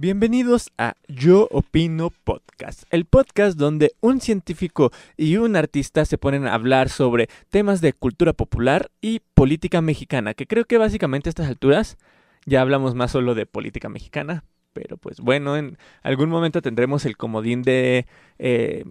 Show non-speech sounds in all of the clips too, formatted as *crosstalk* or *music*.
Bienvenidos a Yo Opino Podcast, el podcast donde un científico y un artista se ponen a hablar sobre temas de cultura popular y política mexicana, que creo que básicamente a estas alturas ya hablamos más solo de política mexicana, pero pues bueno, en algún momento tendremos el comodín de eh,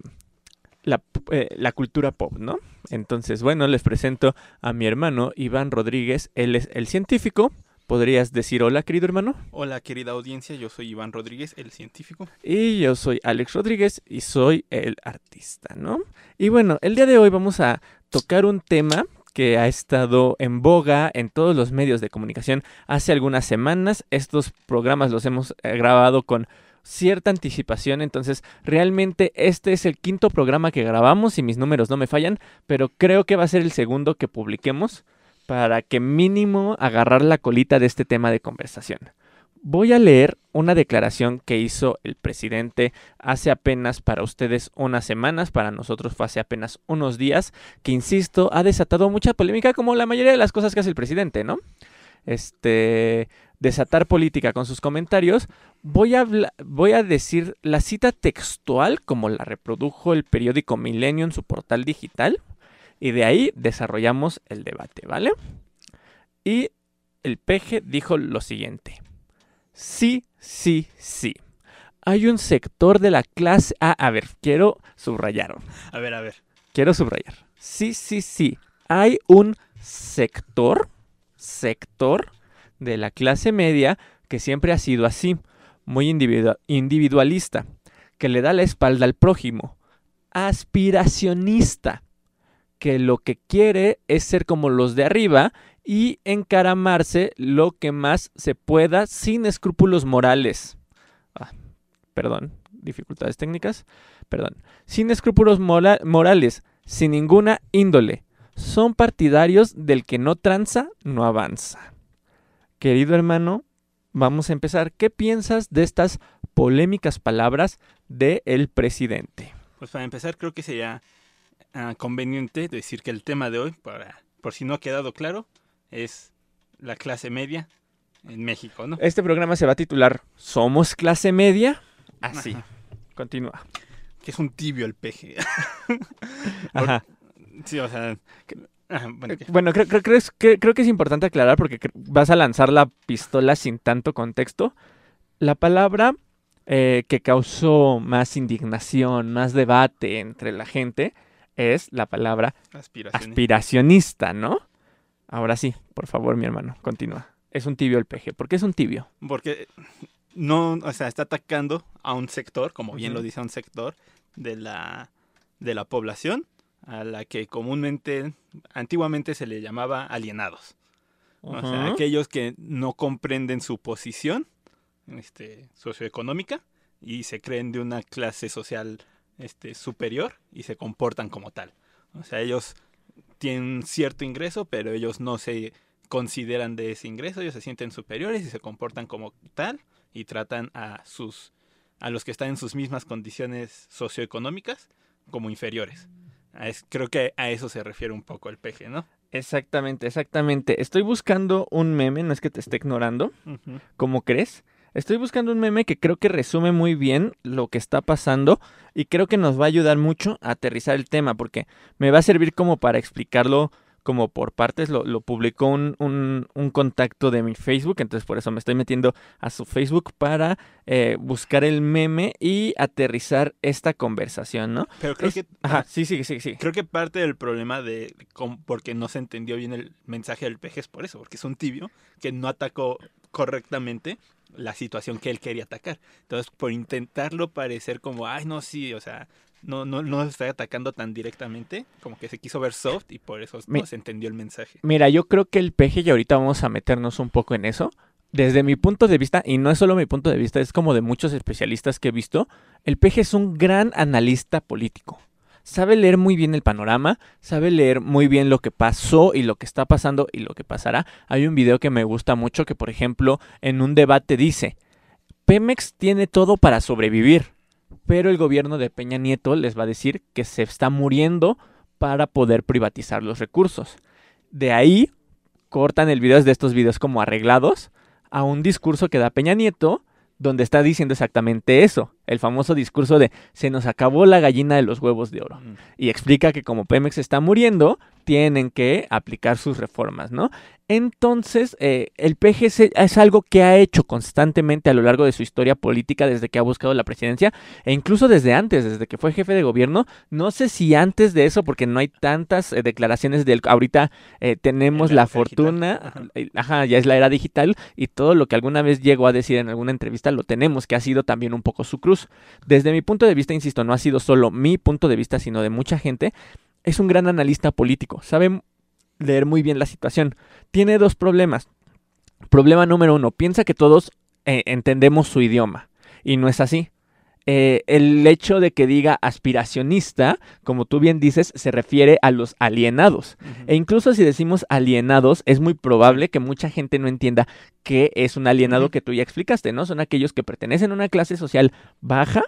la, eh, la, cultura pop, ¿no? Entonces, bueno, les presento a mi hermano Iván Rodríguez, él es el científico. ¿Podrías decir hola, querido hermano? Hola, querida audiencia, yo soy Iván Rodríguez, el científico. Y yo soy Alex Rodríguez y soy el artista, ¿no? Y bueno, el día de hoy vamos a tocar un tema que ha estado en boga en todos los medios de comunicación hace algunas semanas. Estos programas los hemos eh, grabado con cierta anticipación, entonces realmente este es el quinto programa que grabamos, si mis números no me fallan, pero creo que va a ser el segundo que publiquemos para que mínimo agarrar la colita de este tema de conversación. Voy a leer una declaración que hizo el presidente hace apenas para ustedes unas semanas, para nosotros fue hace apenas unos días, que insisto, ha desatado mucha polémica como la mayoría de las cosas que hace el presidente, ¿no? Este, desatar política con sus comentarios, voy a, voy a decir la cita textual como la reprodujo el periódico Milenio en su portal digital y de ahí desarrollamos el debate, ¿vale? Y el peje dijo lo siguiente. Sí, sí, sí. Hay un sector de la clase... Ah, a ver, quiero subrayar. A ver, a ver. Quiero subrayar. Sí, sí, sí. Hay un sector, sector de la clase media que siempre ha sido así, muy individualista, que le da la espalda al prójimo, aspiracionista, que lo que quiere es ser como los de arriba y encaramarse lo que más se pueda sin escrúpulos morales. Ah, perdón, dificultades técnicas. Perdón. Sin escrúpulos morales, sin ninguna índole. Son partidarios del que no tranza, no avanza. Querido hermano, vamos a empezar. ¿Qué piensas de estas polémicas palabras del presidente? Pues para empezar creo que sería Ah, conveniente decir que el tema de hoy, para, por si no ha quedado claro, es la clase media en México, ¿no? Este programa se va a titular ¿Somos clase media? Así. Continúa. Que es un tibio el peje. *laughs* Ajá. Sí, o sea... bueno, creo, creo, que, creo que es importante aclarar porque vas a lanzar la pistola sin tanto contexto. La palabra eh, que causó más indignación, más debate entre la gente es la palabra aspiracionista. ¿no? Ahora sí, por favor, mi hermano, continúa. Es un tibio el peje. ¿Por qué es un tibio? Porque no, o sea, está atacando a un sector, como bien lo dice un sector de la, de la población, a la que comúnmente, antiguamente se le llamaba alienados. O sea, aquellos que no comprenden su posición este, socioeconómica y se creen de una clase social este, superior y se comportan como tal. O sea, ellos tienen cierto ingreso, pero ellos no se consideran de ese ingreso, ellos se sienten superiores y se comportan como tal y tratan a sus a los que están en sus mismas condiciones socioeconómicas como inferiores. creo que a eso se refiere un poco el peje, ¿no? Exactamente, exactamente. Estoy buscando un meme, no es que te esté ignorando, ¿cómo crees? Estoy buscando un meme que creo que resume muy bien lo que está pasando y creo que nos va a ayudar mucho a aterrizar el tema porque me va a servir como para explicarlo como por partes. Lo, publicó un, un, contacto de mi Facebook, entonces por eso me estoy metiendo a su Facebook para eh, buscar el meme y aterrizar esta conversación, ¿no? Pero creo que... Ajá, sí, sí, sí, sí. Creo que parte del problema de... porque no se entendió bien el mensaje del peje es por eso, porque es un tibio que no atacó correctamente la situación que él quería atacar. Entonces, por intentarlo parecer como, ay, no, sí, o sea, no, no, no está atacando tan directamente, como que se quiso ver soft y por eso no se entendió el mensaje. Mira, yo creo que el peje, y ahorita vamos a meternos un poco en eso, desde mi punto de vista, y no es solo mi punto de vista, es como de muchos especialistas que he visto, el peje es un gran analista político sabe leer muy bien el panorama, sabe leer muy bien lo que pasó y lo que está pasando y lo que pasará. Hay un video que me gusta mucho que, por ejemplo, en un debate dice, Pemex tiene todo para sobrevivir, pero el gobierno de Peña Nieto les va a decir que se está muriendo para poder privatizar los recursos. De ahí cortan el video de estos videos como arreglados a un discurso que da Peña Nieto donde está diciendo exactamente eso, el famoso discurso de se nos acabó la gallina de los huevos de oro. Y explica que como Pemex está muriendo, tienen que aplicar sus reformas, ¿no? Entonces, eh, el PGC es algo que ha hecho constantemente a lo largo de su historia política desde que ha buscado la presidencia e incluso desde antes, desde que fue jefe de gobierno. No sé si antes de eso, porque no hay tantas eh, declaraciones de él. Ahorita eh, tenemos En la la era digital, fortuna, ajá, ya es la era digital y todo lo que alguna vez llegó a decir en alguna entrevista lo tenemos, que ha sido también un poco su cruz. Desde mi punto de vista, insisto, no ha sido solo mi punto de vista, sino de mucha gente. Es un gran analista político, sabe leer muy bien la situación. Tiene dos problemas. Problema número uno, piensa que todos eh, entendemos su idioma y no es así. Eh, el hecho de que diga aspiracionista, como tú bien dices, se refiere a los alienados. E incluso si decimos alienados, es muy probable que mucha gente no entienda qué es un alienado que tú ya explicaste, ¿no? Son aquellos que pertenecen a una clase social baja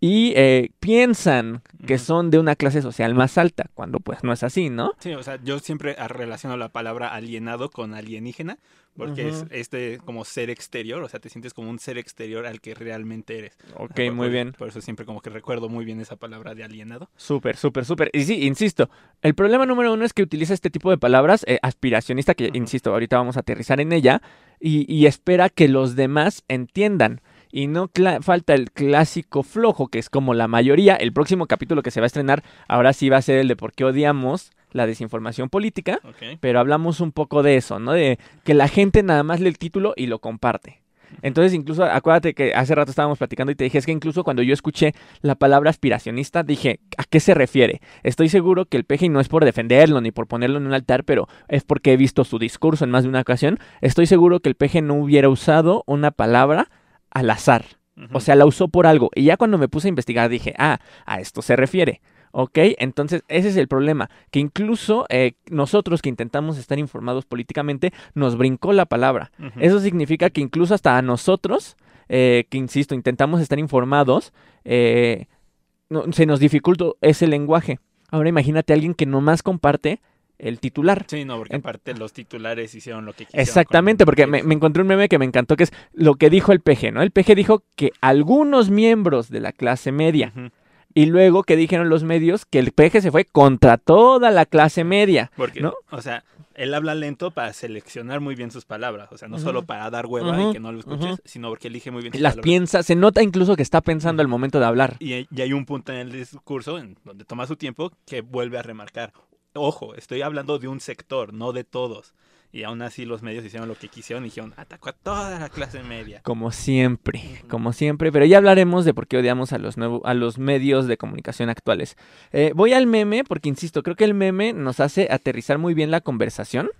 y eh, piensan que son de una clase social más alta, cuando pues no es así, ¿no? Sí, o sea, yo siempre relaciono la palabra alienado con alienígena, porque es este como ser exterior, o sea, te sientes como un ser exterior al que realmente eres. Ok, Por- muy bien. Por eso siempre como que recuerdo muy bien esa palabra de alienado. Súper, súper, súper. Y sí, insisto, el problema número uno es que utiliza este tipo de palabras, eh, aspiracionista, que insisto, ahorita vamos a aterrizar en ella, y, y espera que los demás entiendan. Y no falta el clásico flojo, que es como la mayoría. El próximo capítulo que se va a estrenar, ahora sí va a ser el de por qué odiamos la desinformación política. Pero hablamos un poco de eso, ¿no? De que la gente nada más lee el título y lo comparte. Entonces, incluso, acuérdate que hace rato estábamos platicando y te dije, es que incluso cuando yo escuché la palabra aspiracionista, dije, ¿a qué se refiere? Estoy seguro que el PGI no es por defenderlo ni por ponerlo en un altar, pero es porque he visto su discurso en más de una ocasión. Estoy seguro que el PG no hubiera usado una palabra al azar. O sea, la usó por algo. Y ya cuando me puse a investigar dije, ah, a esto se refiere. ¿Ok? Entonces, ese es el problema. Que incluso eh, nosotros que intentamos estar informados políticamente, nos brincó la palabra. Eso significa que incluso hasta a nosotros, eh, que insisto, intentamos estar informados, eh, no- se nos dificultó ese lenguaje. Ahora imagínate a alguien que nomás comparte el titular. Sí, no, porque En- aparte los titulares hicieron lo que quisieron. Exactamente, porque me, me encontré un meme que me encantó, que es lo que dijo el PG, ¿no? El PG dijo que algunos miembros de la clase media, y luego que dijeron los medios que el PG se fue contra toda la clase media. Porque, ¿no? o sea, él habla lento para seleccionar muy bien sus palabras. O sea, no solo para dar hueva y que no lo escuches, sino porque elige muy bien sus Las palabras. piensa, se nota incluso que está pensando al momento de hablar. Y, hay- y hay un punto en el discurso en donde toma su tiempo que vuelve a remarcar. Ojo, estoy hablando de un sector, no de todos. Y aún así los medios hicieron lo que quisieron y dijeron, atacó a toda la clase media. Como siempre, como siempre, pero ya hablaremos de por qué odiamos a los, nuevo- a los medios de comunicación actuales. Eh, voy al meme porque, insisto, creo que el meme nos hace aterrizar muy bien la conversación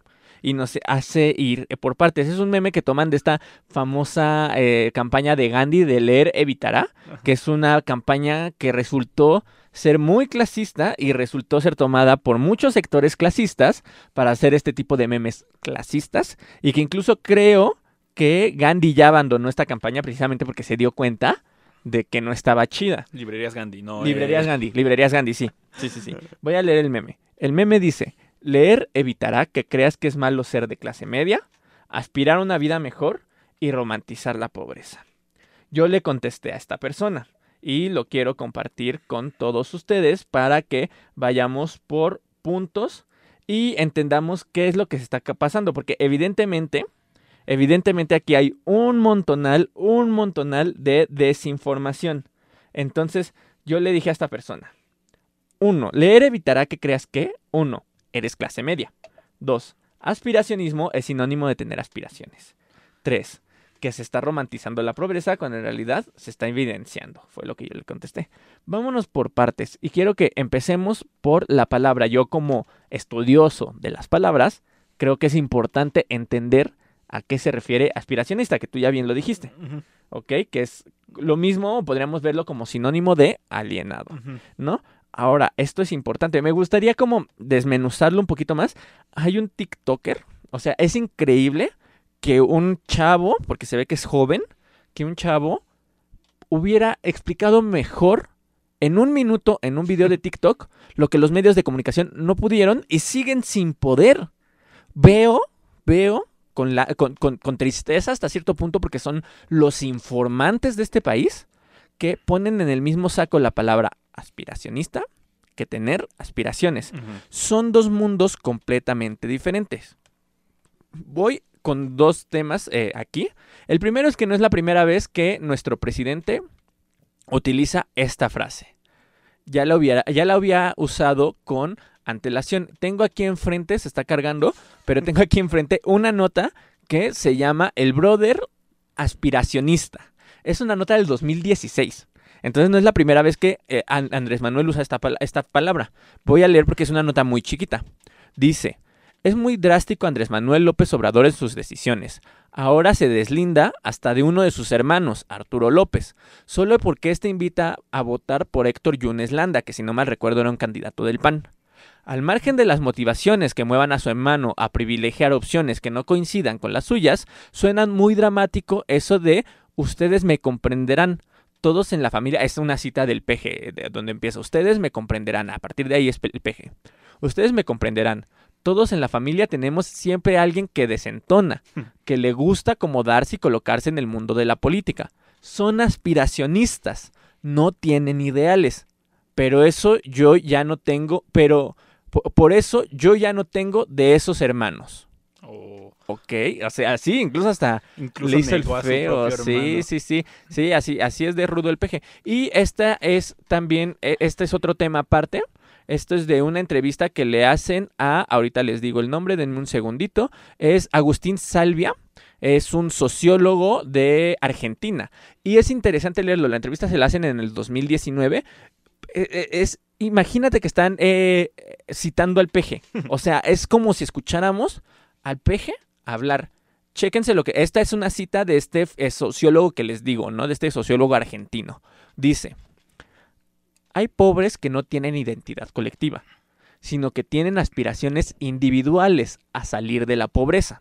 y nos hace ir eh, por partes. Es un meme que toman de esta famosa eh, campaña de Gandhi de leer evitará, que es una campaña que resultó ser muy clasista y resultó ser tomada por muchos sectores clasistas para hacer este tipo de memes clasistas y que incluso creo que Gandhi ya abandonó esta campaña precisamente porque se dio cuenta de que no estaba chida. Librerías Gandhi, no. Librerías eh, Gandhi, librerías Gandhi, sí. Sí, sí, sí. Voy a leer el meme. El meme dice, leer evitará que creas que es malo ser de clase media, aspirar a una vida mejor y romantizar la pobreza. Yo le contesté a esta persona y lo quiero compartir con todos ustedes para que vayamos por puntos y entendamos qué es lo que se está pasando, porque evidentemente, evidentemente aquí hay un montonal, un montonal de desinformación. Entonces, yo le dije a esta persona, uno, leer evitará que creas que, uno, eres clase media. Dos, aspiracionismo es sinónimo de tener aspiraciones. Tres, que se está romantizando la pobreza cuando en realidad se está evidenciando. Fue lo que yo le contesté. Vámonos por partes y quiero que empecemos por la palabra. Yo como estudioso de las palabras, creo que es importante entender a qué se refiere aspiracionista, que tú ya bien lo dijiste, ¿ok? Que es lo mismo, podríamos verlo como sinónimo de alienado. ¿no? Ahora, esto es importante. Me gustaría como desmenuzarlo un poquito más. Hay un TikToker, o sea, es increíble que un chavo, porque se ve que es joven, que un chavo hubiera explicado mejor en un minuto en un video de *laughs* TikTok lo que los medios de comunicación no pudieron y siguen sin poder. Veo, veo con, la, con, con- con tristeza hasta cierto punto porque son los informantes de este país que ponen en el mismo saco la palabra aspiracionista que tener aspiraciones. Son dos mundos completamente diferentes. Voy con dos temas eh, aquí. El primero es que no es la primera vez que nuestro presidente utiliza esta frase. Ya la, hubiera, ya la había usado con antelación. Tengo aquí enfrente, se está cargando, pero tengo aquí enfrente una nota que se llama El Brother Aspiracionista. Es una nota del 2016. Entonces no es la primera vez que eh, An- Andrés Manuel usa esta, esta palabra. Voy a leer porque es una nota muy chiquita. Dice, es muy drástico Andrés Manuel López Obrador en sus decisiones. Ahora se deslinda hasta de uno de sus hermanos, Arturo López, solo porque éste invita a votar por Héctor Yunes Landa, que si no mal recuerdo era un candidato del PAN. Al margen de las motivaciones que muevan a su hermano a privilegiar opciones que no coincidan con las suyas, suena muy dramático eso de ustedes me comprenderán. Todos en la familia, es una cita del PG, de donde empieza, ustedes me comprenderán, a partir de ahí es el PG. Ustedes me comprenderán. Todos en la familia tenemos siempre a alguien que desentona, que le gusta acomodarse y colocarse en el mundo de la política. Son aspiracionistas, no tienen ideales. Pero eso yo ya no tengo, pero po- por eso yo ya no tengo de esos hermanos. O Ok, o sea, sí, incluso hasta incluso le hizo el feo. Sí, sí, sí. Sí, así, así es de rudo el peje. Y esta es también, e- este es otro tema aparte. Esto es de una entrevista que le hacen a, ahorita les digo el nombre, denme un segundito, es Agustín Salvia. Es un sociólogo de Argentina. Y es interesante leerlo. La entrevista se la hacen en el 2019. Eh, eh, Es, imagínate que están eh, citando al peje. O sea, es como si escucháramos al peje hablar. Chéquense lo que. Esta es una cita de este eh, sociólogo que les digo, ¿no? De este sociólogo argentino. Dice: Hay pobres que no tienen identidad colectiva, sino que tienen aspiraciones individuales a salir de la pobreza.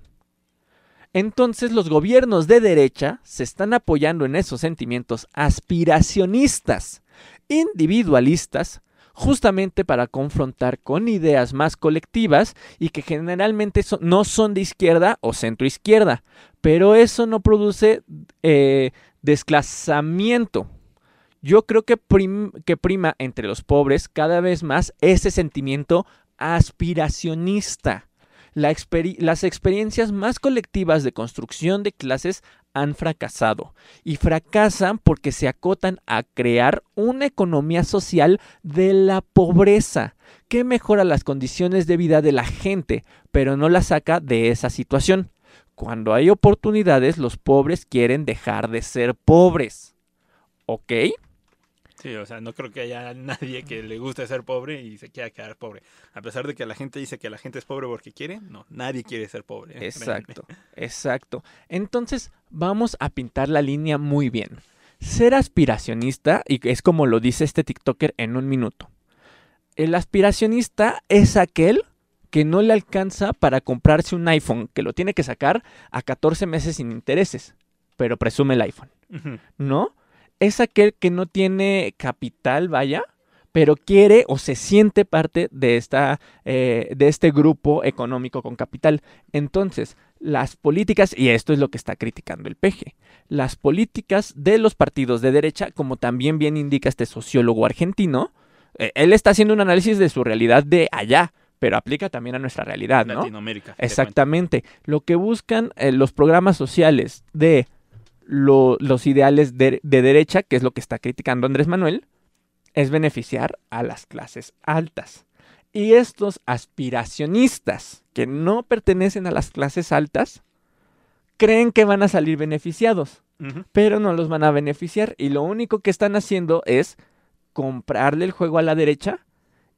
Entonces los gobiernos de derecha se están apoyando en esos sentimientos aspiracionistas, individualistas, justamente para confrontar con ideas más colectivas y que generalmente no son de izquierda o centro izquierda, pero eso no produce eh, desclasamiento. Yo creo que prima entre los pobres cada vez más ese sentimiento aspiracionista. Las experiencias más colectivas de construcción de clases han fracasado y fracasan porque se acotan a crear una economía social de la pobreza que mejora las condiciones de vida de la gente, pero no la saca de esa situación. Cuando hay oportunidades, los pobres quieren dejar de ser pobres. ¿Ok? Sí, o sea, no creo que haya nadie que le guste ser pobre y se quiera quedar pobre. A pesar de que la gente dice que la gente es pobre porque quiere, no, nadie quiere ser pobre. ¿eh? créanme. Exacto, exacto. Entonces, vamos a pintar la línea muy bien. Ser aspiracionista, y es como lo dice este TikToker en un minuto. El aspiracionista es aquel que no le alcanza para comprarse un iPhone, que lo tiene que sacar a 14 meses sin intereses, pero presume el iPhone. ¿no? Es aquel que no tiene capital, vaya, pero quiere o se siente parte de, esta, eh, de este grupo económico con capital. Entonces, las políticas, y esto es lo que está criticando el PG, las políticas de los partidos de derecha, como también bien indica este sociólogo argentino, eh, él está haciendo un análisis de su realidad de allá, pero aplica también a nuestra realidad, ¿no? Latinoamérica. te Exactamente. Lo que buscan eh, los programas sociales de lo- los ideales de, de derecha, que es lo que está criticando Andrés Manuel, es beneficiar a las clases altas. Y estos aspiracionistas que no pertenecen a las clases altas, creen que van a salir beneficiados, pero no los van a beneficiar. Y lo único que están haciendo es comprarle el juego a la derecha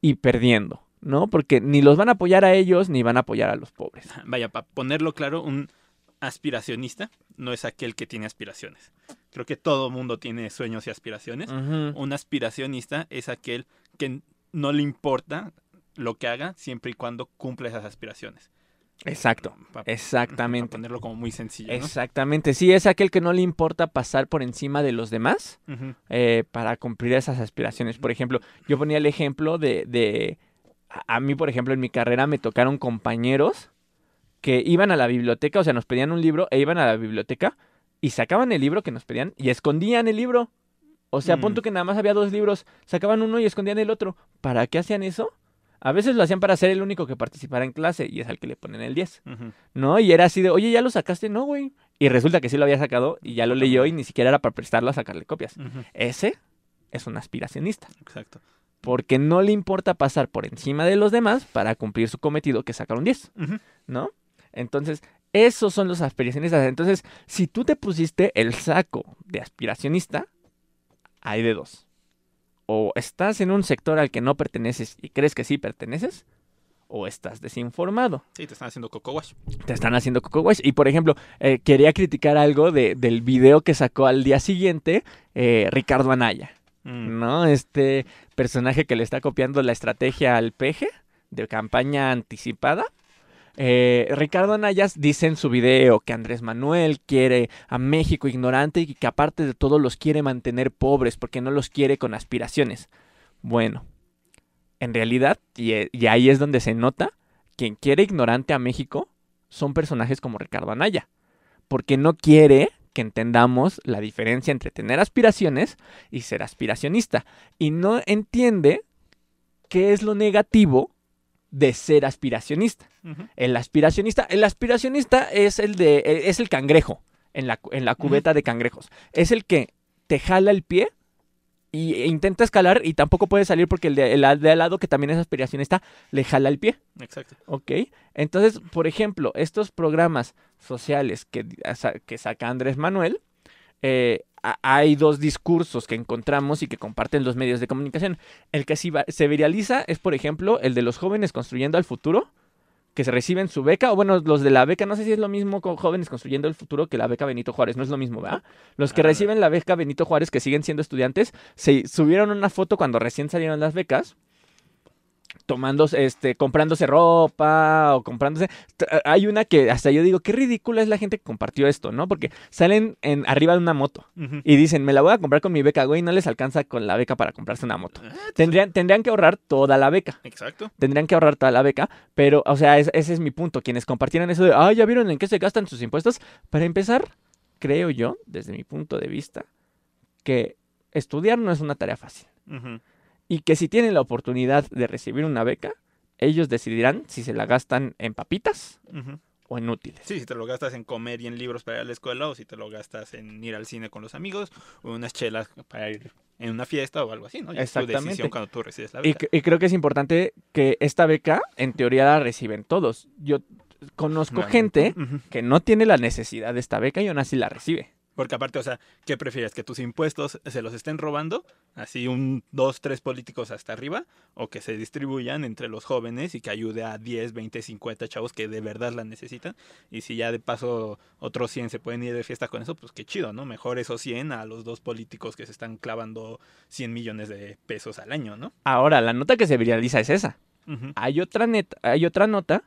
y perdiendo, ¿no? Porque ni los van a apoyar a ellos ni van a apoyar a los pobres. Vaya, para ponerlo claro, un aspiracionista no es aquel que tiene aspiraciones. Creo que todo mundo tiene sueños y aspiraciones. Un aspiracionista es aquel que no le importa lo que haga siempre y cuando cumpla esas aspiraciones. Exacto, Pa- Para exactamente. *laughs* ponerlo como muy sencillo. ¿no? Exactamente, sí, es aquel que no le importa pasar por encima de los demás eh, para cumplir esas aspiraciones. Por ejemplo, yo ponía el ejemplo de, de- a mí, por ejemplo, en mi carrera me tocaron compañeros que iban a la biblioteca, o sea, nos pedían un libro e iban a la biblioteca y sacaban el libro que nos pedían y escondían el libro. O sea, Mm. punto que nada más había dos libros, sacaban uno y escondían el otro. ¿Para qué hacían eso? A veces lo hacían para ser el único que participara en clase y es al que le ponen el 10, Ujú. ¿no? Y era así de, oye, ¿ya lo sacaste? No, güey. Y resulta que sí lo había sacado y ya lo leyó y ni siquiera era para prestarlo a sacarle copias. Ese es un aspiracionista, Exacto. porque no le importa pasar por encima de los demás para cumplir su cometido que sacar un 10, Ujú. ¿no? Entonces, esos son los aspiracionistas. Entonces, si tú te pusiste el saco de aspiracionista, hay de dos. O estás en un sector al que no perteneces y crees que sí perteneces, o estás desinformado. Sí, te están haciendo coco wash. Te están haciendo coco wash. Y por ejemplo, eh, quería criticar algo de- del video que sacó al día siguiente eh, Ricardo Anaya. Mm. ¿no? Este personaje que le está copiando la estrategia al peje de campaña anticipada. Eh, Ricardo Anayas dice en su video que Andrés Manuel quiere a México ignorante y que aparte de todo los quiere mantener pobres porque no los quiere con aspiraciones. Bueno, en realidad, y, eh, y ahí es donde se nota, quien quiere ignorante a México son personajes como Ricardo Anaya, porque no quiere que entendamos la diferencia entre tener aspiraciones y ser aspiracionista. Y no entiende qué es lo negativo de ser aspiracionista. El aspiracionista, el aspiracionista es el de es el cangrejo en la, en la cubeta de cangrejos. Es el que te jala el pie y e intenta escalar y tampoco puede salir porque el de, el de al lado que también es aspiracionista le jala el pie. Exacto. ¿Ok? Entonces, por ejemplo, estos programas sociales que, que saca Andrés Manuel, eh, hay dos discursos que encontramos y que comparten los medios de comunicación. El que se viraliza es, por ejemplo, el de los jóvenes construyendo el futuro, que se reciben su beca, o bueno, los de la beca, no sé si es lo mismo con jóvenes construyendo el futuro que la beca Benito Juárez, no es lo mismo, ¿verdad? Los que Ah, reciben la beca Benito Juárez, que siguen siendo estudiantes, se subieron una foto cuando recién salieron las becas, tomándose, este, comprándose ropa o comprándose. Hay una que hasta yo digo, qué ridícula es la gente que compartió esto, ¿no? Porque salen en arriba de una moto y dicen, me la voy a comprar con mi beca, güey, no les alcanza con la beca para comprarse una moto. Tendrían, tendrían que ahorrar toda la beca. Exacto. Tendrían que ahorrar toda la beca, pero, o sea, es- ese es mi punto. Quienes compartieran eso de, ah, ya vieron en qué se gastan sus impuestos. Para empezar, creo yo, desde mi punto de vista, que estudiar no es una tarea fácil. Y que si tienen la oportunidad de recibir una beca, ellos decidirán si se la gastan en papitas o en útiles. Sí, si te lo gastas en comer y en libros para ir a la escuela, o si te lo gastas en ir al cine con los amigos, o unas chelas para ir en una fiesta o algo así, ¿no? Ya es tu Exactamente. decisión cuando tú recibes la Y, beca. y creo que es importante que esta beca, en teoría, la reciben todos. Yo conozco gente que no tiene la necesidad de esta beca y aún así la recibe. Porque aparte, o sea, ¿qué prefieres? ¿Que tus impuestos se los estén robando? Así un, dos, tres políticos hasta arriba, o que se distribuyan entre los jóvenes y que ayude a 10, 20, 50 chavos que de verdad la necesitan. Y si ya de paso otros 100 se pueden ir de fiesta con eso, pues qué chido, ¿no? Mejor esos 100 a los dos políticos que se están clavando 100 millones de pesos al año, ¿no? Ahora, la nota que se viraliza es esa. Hay otra, net- hay otra nota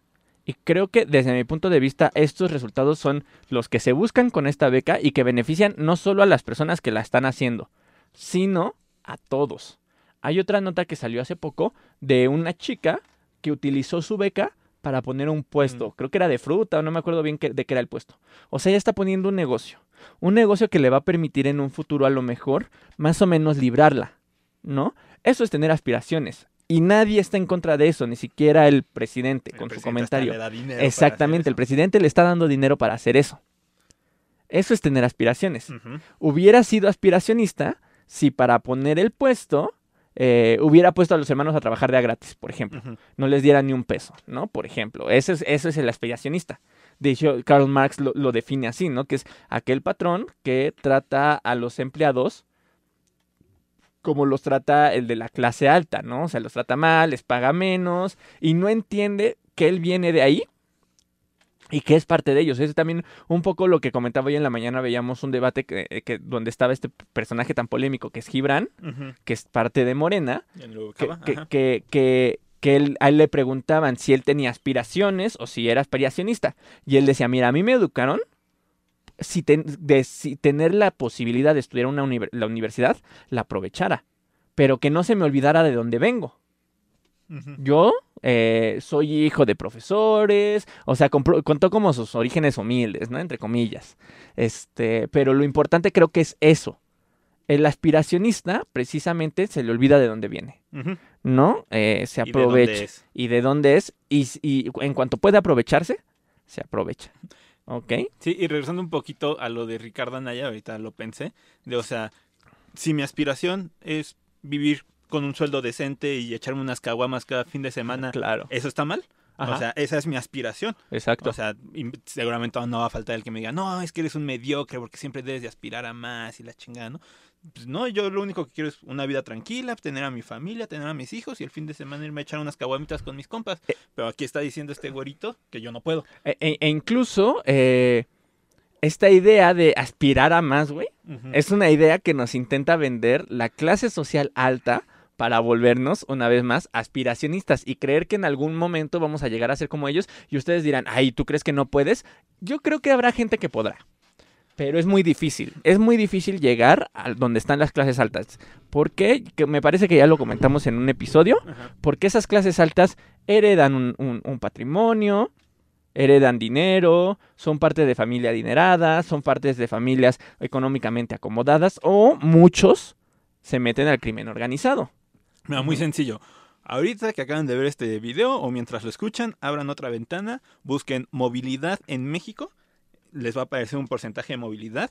y creo que desde mi punto de vista estos resultados son los que se buscan con esta beca y que benefician no solo a las personas que la están haciendo, sino a todos. Hay otra nota que salió hace poco de una chica que utilizó su beca para poner un puesto. Mm. Creo que era de fruta o no me acuerdo bien de qué era el puesto. O sea, ella está poniendo un negocio. Un negocio que le va a permitir en un futuro a lo mejor más o menos librarla, ¿no? Eso es tener aspiraciones. Y nadie está en contra de eso, ni siquiera el presidente El con su presidente comentario. le da Exactamente, el presidente le está dando dinero para hacer eso. Eso es tener aspiraciones. eso. Hubiera sido aspiracionista si para poner el puesto eh, hubiera puesto a los hermanos a trabajar de a gratis, por ejemplo. No les diera ni un peso, ¿no? Por ejemplo, ese es, eso es el aspiracionista. De hecho, Karl Marx lo, lo define así, ¿no? Que es aquel patrón que trata a los empleados como los trata el de la clase alta, ¿no? O sea, los trata mal, les paga menos y no entiende que él viene de ahí y que es parte de ellos. Es también un poco lo que comentaba hoy en la mañana, veíamos un debate que, que- donde estaba este personaje tan polémico que es Gibran, que es parte de Morena, que, que, que- que él- a él le preguntaban si él tenía aspiraciones o si era aspiracionista. Y él decía, mira, a mí me educaron si, ten- de, si tener la posibilidad de estudiar una la universidad, la aprovechara. Pero que no se me olvidara de dónde vengo. Yo Eh, soy hijo de profesores, o sea, contó como sus orígenes humildes, ¿no? Entre comillas. Este, pero lo importante creo que es eso. El aspiracionista, precisamente, se le olvida de dónde viene. ¿no? Eh, se ¿Y de dónde aprovecha. es? Y de dónde es, y, y en cuanto puede aprovecharse, se aprovecha. ¿Ok? Sí, y regresando un poquito a lo de Ricardo Anaya, ahorita lo pensé, de, o sea, si mi aspiración es vivir con un sueldo decente y echarme unas caguamas cada fin de semana, Claro. ¿eso está mal? Ajá, O sea, esa es mi aspiración. exacto. O sea, seguramente no va a faltar el que me diga, no, es que eres un mediocre porque siempre debes de aspirar a más y la chingada, ¿no? Pues no, yo lo único que quiero es una vida tranquila, tener a mi familia, tener a mis hijos y el fin de semana irme a echar unas caguamitas con mis compas. Pero aquí está diciendo este güerito que yo no puedo. E, e- e incluso eh, esta idea de aspirar a más, güey, es una idea que nos intenta vender la clase social alta para volvernos, una vez más, aspiracionistas y creer que en algún momento vamos a llegar a ser como ellos y ustedes dirán, ay, ¿tú crees que no puedes? Yo creo que habrá gente que podrá. Pero es muy difícil, es muy difícil llegar a donde están las clases altas. ¿Por qué? Que me parece que ya lo comentamos en un episodio Ajá. porque esas clases altas heredan un, un- un patrimonio, heredan dinero, son parte de familia adinerada, son partes de familias económicamente acomodadas o muchos se meten al crimen organizado. Mira, muy sencillo. Ahorita que acaban de ver este video o mientras lo escuchan, abran otra ventana, busquen movilidad en México, les va a aparecer un porcentaje de movilidad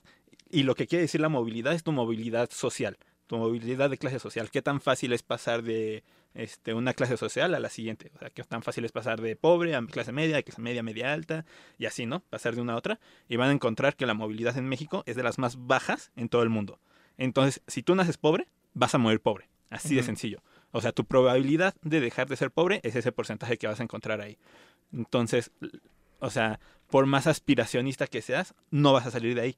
y lo que quiere decir la movilidad es tu movilidad social, tu movilidad de clase social, qué tan fácil es pasar de este, una clase social a la siguiente, o sea, qué tan fácil es pasar de pobre a clase media, de clase media, media alta y así, ¿no? Pasar de una a otra y van a encontrar que la movilidad en México es de las más bajas en todo el mundo. Entonces, si tú naces pobre, vas a morir pobre, así de sencillo. O sea, tu probabilidad de dejar de ser pobre es ese porcentaje que vas a encontrar ahí. Entonces, o sea, por más aspiracionista que seas, no vas a salir de ahí.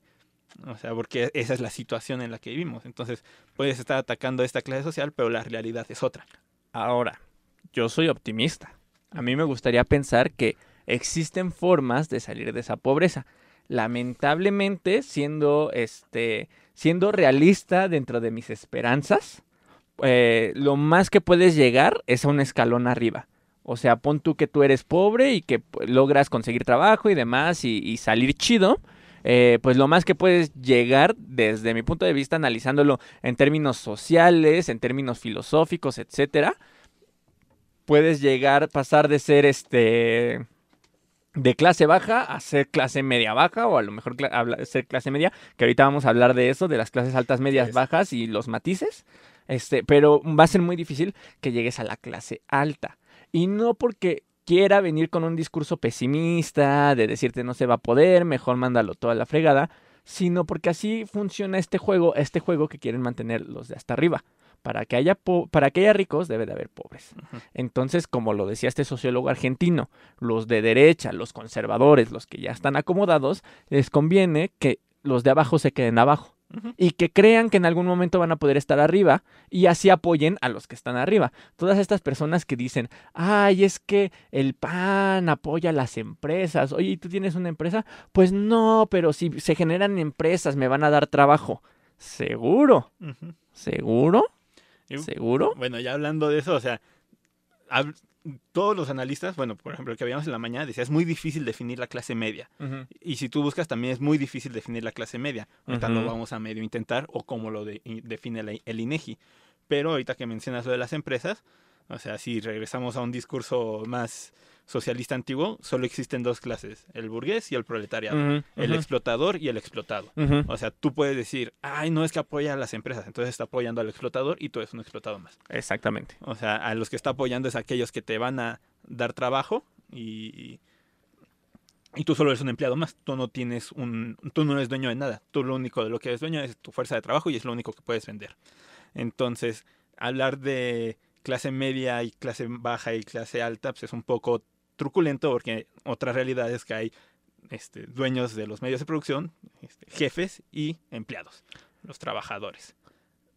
O sea, porque esa es la situación en la que vivimos. Entonces, puedes estar atacando esta clase social, pero la realidad es otra. Ahora, yo soy optimista. A mí me gustaría pensar que existen formas de salir de esa pobreza. Lamentablemente, siendo este, siendo realista dentro de mis esperanzas, eh, lo más que puedes llegar es a un escalón arriba. O sea, pon tú que tú eres pobre y que pues, logras conseguir trabajo y demás y, y salir chido. eh, pues lo más que puedes llegar desde mi punto de vista analizándolo en términos sociales, en términos filosóficos, etcétera, puedes llegar, pasar de ser este de clase baja a ser clase media baja o a lo mejor ser clase media, que ahorita vamos a hablar de eso, de las clases altas, medias, bajas y los matices. Este, pero va a ser muy difícil que llegues a la clase alta. Y no porque quiera venir con un discurso pesimista, de decirte no se va a poder, mejor mándalo toda la fregada, sino porque así funciona este juego, este juego que quieren mantener los de hasta arriba. Para que haya, po- para que haya ricos debe de haber pobres. Entonces, como lo decía este sociólogo argentino, los de derecha, los conservadores, los que ya están acomodados, les conviene que los de abajo se queden abajo Y que crean que en algún momento van a poder estar arriba y así apoyen a los que están arriba. Todas estas personas que dicen, ay, es que el PAN apoya a las empresas. Oye, ¿y ¿tú tienes una empresa? Pues no, pero si se generan empresas me van a dar trabajo. ¿Seguro? ¿Seguro? ¿Seguro? Bueno, ya hablando de eso, o sea, todos los analistas, bueno, por ejemplo, el que habíamos en la mañana, decía, es muy difícil definir la clase media. Y si tú buscas, también es muy difícil definir la clase media. Ahorita lo Ujú. vamos a medio intentar, o como lo de- define la- el INEGI. Pero ahorita que mencionas lo de las empresas, o sea, si regresamos a un discurso más socialista antiguo, solo existen dos clases, el burgués y el proletariado. El explotador y el explotado. O sea, tú puedes decir, ay, no es que apoya a las empresas, entonces está apoyando al explotador y tú eres un explotado más. Exactamente. O sea, a los que está apoyando es aquellos que te van a dar trabajo y, y tú solo eres un empleado más. Tú no tienes un, tú no eres dueño de nada. Tú lo único de lo que eres dueño es tu fuerza de trabajo y es lo único que puedes vender. Entonces, hablar de clase media y clase baja y clase alta, pues es un poco truculento porque otra realidad es que hay este, dueños de los medios de producción, este, jefes y empleados, los trabajadores.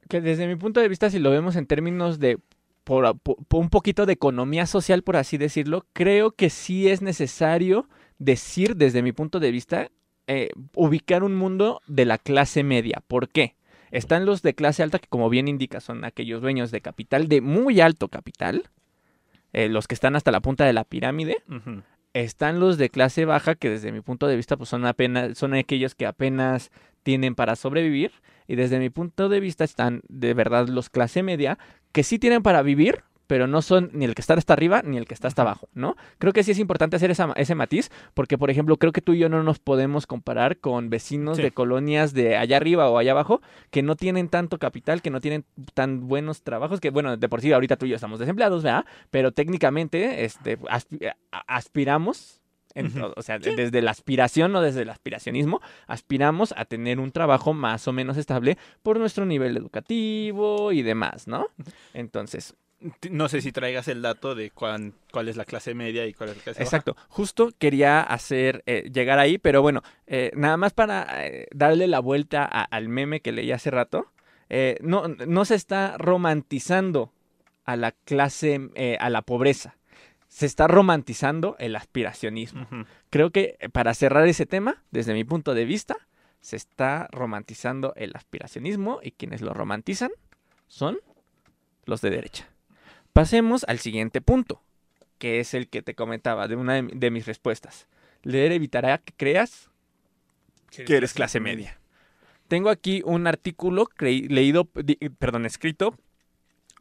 Que desde mi punto de vista, si lo vemos en términos de por, un poquito de economía social, por así decirlo, creo que sí es necesario decir, desde mi punto de vista, eh, ubicar un mundo de la clase media. ¿Por qué? Están los de clase alta, que como bien indica, son aquellos dueños de capital, de muy alto capital, eh, los que están hasta la punta de la pirámide. Están los de clase baja, que desde mi punto de vista, pues son apenas, son aquellos que apenas tienen para sobrevivir. Y desde mi punto de vista están de verdad los clase media, que sí tienen para vivir, pero no son ni el que está hasta arriba ni el que está hasta abajo, ¿no? Creo que sí es importante hacer esa- ese matiz, porque por ejemplo, creo que tú y yo no nos podemos comparar con vecinos Sí. de colonias de allá arriba o allá abajo, que no tienen tanto capital, que no tienen tan buenos trabajos, que bueno, de por sí ahorita tú y yo estamos desempleados, ¿verdad? Pero técnicamente este, a- aspiramos, en- o- o sea, desde la aspiración, no desde el aspiracionismo, aspiramos a tener un trabajo más o menos estable por nuestro nivel educativo y demás, ¿no? Entonces, No sé si traigas el dato de cuán- cuál es la clase media y cuál es la clase baja. exacto, justo quería hacer, eh, llegar ahí, pero bueno, eh, nada más para eh, darle la vuelta a- al meme que leí hace rato, eh, no, no se está romantizando a la clase, eh, a la pobreza, se está romantizando el aspiracionismo. Creo que para cerrar ese tema, desde mi punto de vista, se está romantizando el aspiracionismo y quienes lo romantizan son los de derecha. Pasemos al siguiente punto, que es el que te comentaba de una de, mi- de mis respuestas. Leer evitará que creas que eres clase media. Tengo aquí un artículo leído, perdón, escrito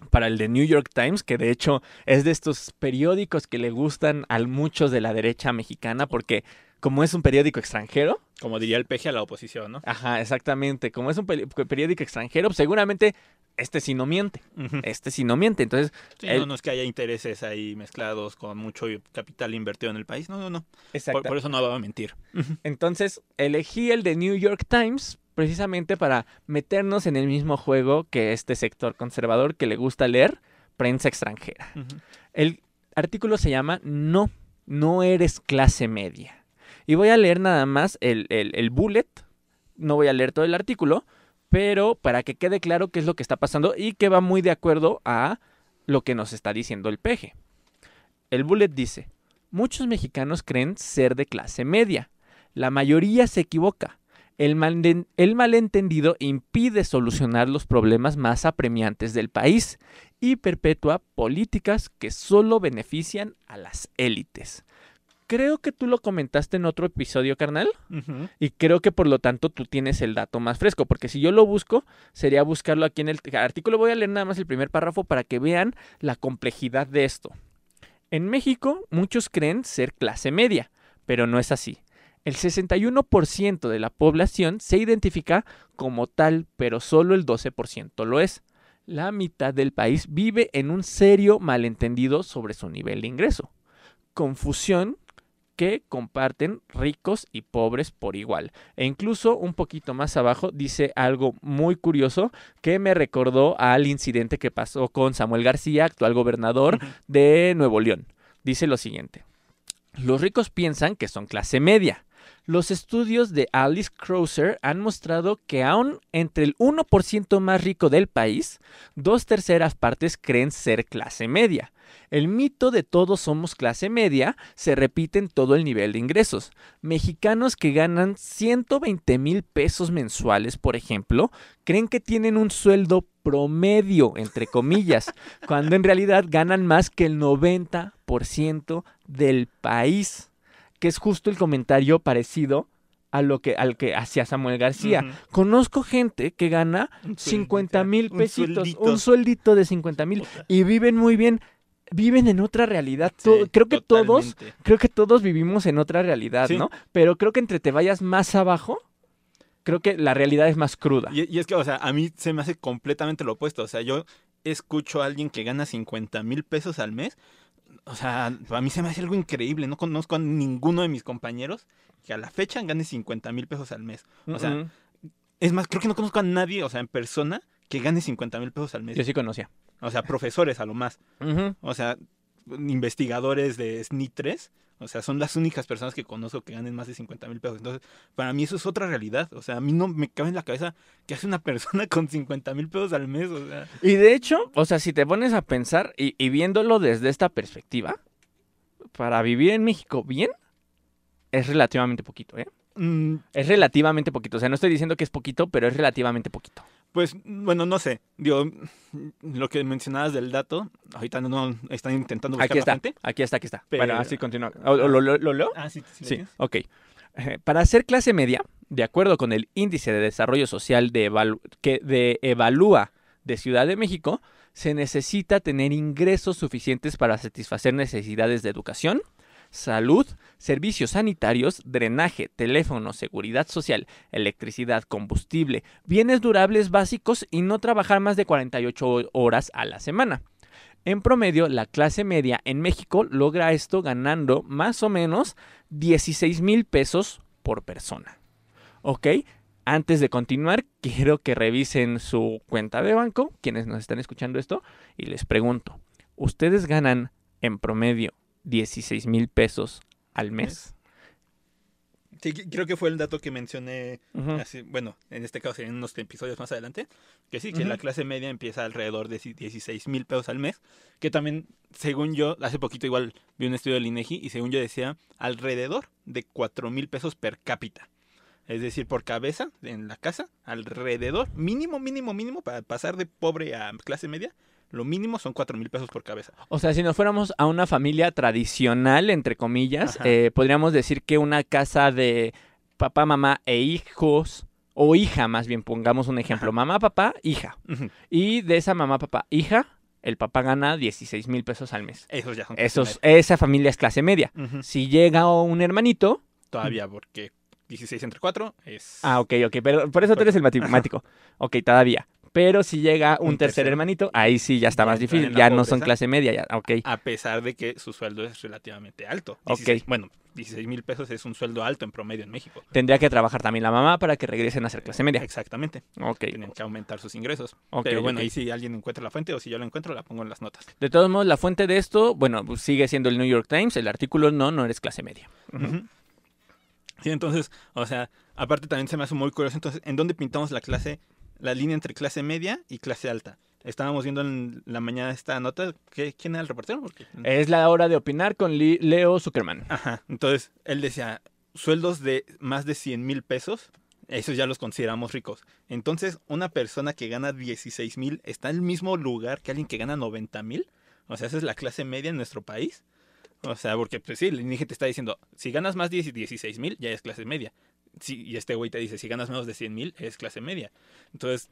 para el de New York Times, que de hecho es de estos periódicos que le gustan a muchos de la derecha mexicana, porque como es un periódico extranjero, Como diría el peje a la oposición, ¿no? ajá, exactamente, como es un peri- periódico extranjero, seguramente este sí no miente, este sí no miente, entonces, Sí, no, no es que haya intereses ahí mezclados con mucho capital invertido en el país. No, no, no. Por, por eso no va a mentir. *laughs* entonces elegí el de New York Times precisamente para meternos en el mismo juego que este sector conservador que le gusta leer prensa extranjera. El artículo se llama No, no eres clase media. Y voy a leer nada más el, el- el bullet. No voy a leer todo el artículo, pero para que quede claro qué es lo que está pasando y que va muy de acuerdo a lo que nos está diciendo el peje. El bullet dice, muchos mexicanos creen ser de clase media. La mayoría se equivoca. El, malden- el malentendido impide solucionar los problemas más apremiantes del país y perpetúa políticas que solo benefician a las élites. Creo que tú lo comentaste en otro episodio, carnal, y creo que por lo tanto tú tienes el dato más fresco, porque si yo lo busco, sería buscarlo aquí en el artículo. Voy a leer nada más el primer párrafo para que vean la complejidad de esto. En México, muchos creen ser clase media, pero no es así. El 61% de la población se identifica como tal, pero solo el 12% lo es. La mitad del país vive en un serio malentendido sobre su nivel de ingreso. Confusión que comparten ricos y pobres por igual. E incluso un poquito más abajo dice algo muy curioso que me recordó al incidente que pasó con Samuel García, actual gobernador de Nuevo León. Dice lo siguiente. Los ricos piensan que son clase media. Los estudios de Alice Krauser han mostrado que aún entre el 1% más rico del país, dos terceras partes creen ser clase media. El mito de todos somos clase media se repite en todo el nivel de ingresos. Mexicanos que ganan 120 mil pesos mensuales, por ejemplo, creen que tienen un sueldo promedio, entre comillas, *laughs* cuando en realidad ganan más que el 90% del país, que es justo el comentario parecido a lo que al que hacía Samuel García. Conozco gente que gana Un 50 mil un pesitos, sueldito. un sueldito de 50 mil y viven muy bien. Viven en otra realidad. Sí, creo que todos, creo que todos vivimos en otra realidad, Sí. ¿no? Pero creo que entre te vayas más abajo, creo que la realidad es más cruda. Y, y es que, o sea, a mí se me hace completamente lo opuesto. O sea, yo escucho a alguien que gana 50 mil pesos al mes. O sea, a mí se me hace algo increíble. No conozco a ninguno de mis compañeros que a la fecha gane 50 mil pesos al mes. O sea, es más, creo que no conozco a nadie, o sea, en persona, que gane 50 mil pesos al mes. yo sí conocía. O sea, profesores a lo más. O sea, investigadores de SNI 3. O sea, son las únicas personas que conozco que ganen más de 50 mil pesos. Entonces, para mí eso es otra realidad. O sea, a mí no me cabe en la cabeza que hace una persona *laughs* con 50 mil pesos al mes. O sea, Y de hecho, o sea, si te pones a pensar y, y viéndolo desde esta perspectiva, para vivir en México bien, es relativamente poquito, ¿eh? Mm, Es relativamente poquito. O sea, no estoy diciendo que es poquito, pero es relativamente poquito. Pues, bueno, no sé. Digo, lo que mencionabas del dato, ahorita no están intentando buscar Aquí está, fuente. aquí está, aquí está. Pero- Bueno, así continúa. ¿O- ¿Lo, lo, lo leo? Ah, sí, sí. Sí, ok. Eh, Para ser clase media, de acuerdo con el Índice de Desarrollo Social de, Evalu- que de Evalúa de Ciudad de México, se necesita tener ingresos suficientes para satisfacer necesidades de educación, salud, servicios sanitarios, drenaje, teléfono, seguridad social, electricidad, combustible, bienes durables básicos y no trabajar más de 48 horas a la semana. En promedio, la clase media en México logra esto ganando más o menos 16 mil pesos por persona. ¿Ok? Antes de continuar, *laughs* quiero que revisen su cuenta de banco, quienes nos están escuchando esto, y les pregunto, ¿ustedes ganan en promedio 16 mil pesos al mes? Sí, creo que fue el dato que mencioné, bueno, en este caso en unos episodios más adelante, que sí, que la clase media empieza alrededor de 16 mil pesos al mes, que también, según yo, hace poquito igual vi un estudio del INEGI y según yo decía, alrededor de 4 mil pesos per cápita. Es decir, por cabeza en la casa, alrededor, mínimo, mínimo, mínimo, para pasar de pobre a clase media, lo mínimo son 4 mil pesos por cabeza. O sea, si nos fuéramos a una familia tradicional, entre comillas, eh, podríamos decir que una casa de papá, mamá e hijos, o hija más bien, pongamos un ejemplo, Ajá. mamá, papá, hija. Y de esa mamá, papá, hija, el papá gana 16 mil pesos al mes. Esos ya son Esos, esa familia es clase media. Si llega un hermanito, Todavía, porque 16 entre 4 es... ah, ok, ok, pero por eso tú eres el matemático. Ok, todavía. Pero si llega un, Un tercer hermanito, ahí sí ya está más difícil. Ya no son clase media, ya, ok. A pesar de que su sueldo es relativamente alto. Ok. 16 Bueno, 16 mil pesos es un sueldo alto en promedio en México. Tendría que trabajar también la mamá para que regresen a ser clase media. Exactamente. Ok. Tienen que aumentar sus ingresos. Pero bueno, ok. ahí si alguien encuentra la fuente o si yo la encuentro, la pongo en las notas. De todos modos, la fuente de esto, bueno, pues sigue siendo el New York Times. El artículo no, no eres clase media. Sí, entonces, o sea, aparte también se me hace muy curioso. Entonces, ¿en dónde pintamos la clase, la línea entre clase media y clase alta? Estábamos viendo en la mañana esta nota. ¿qué- ¿Quién era el reportero? Porque- Es la hora de opinar con Leo Zuckerman. Ajá. Entonces, él decía, sueldos de más de 100 mil pesos, esos ya los consideramos ricos. Entonces, una persona que gana 16 mil está en el mismo lugar que alguien que gana 90 mil. O sea, esa es la clase media en nuestro país. O sea, porque pues sí, el INEGI te está diciendo, si ganas más de 16 mil, ya es clase media. Sí, y este güey te dice, si ganas menos de 100 mil, es clase media. Entonces,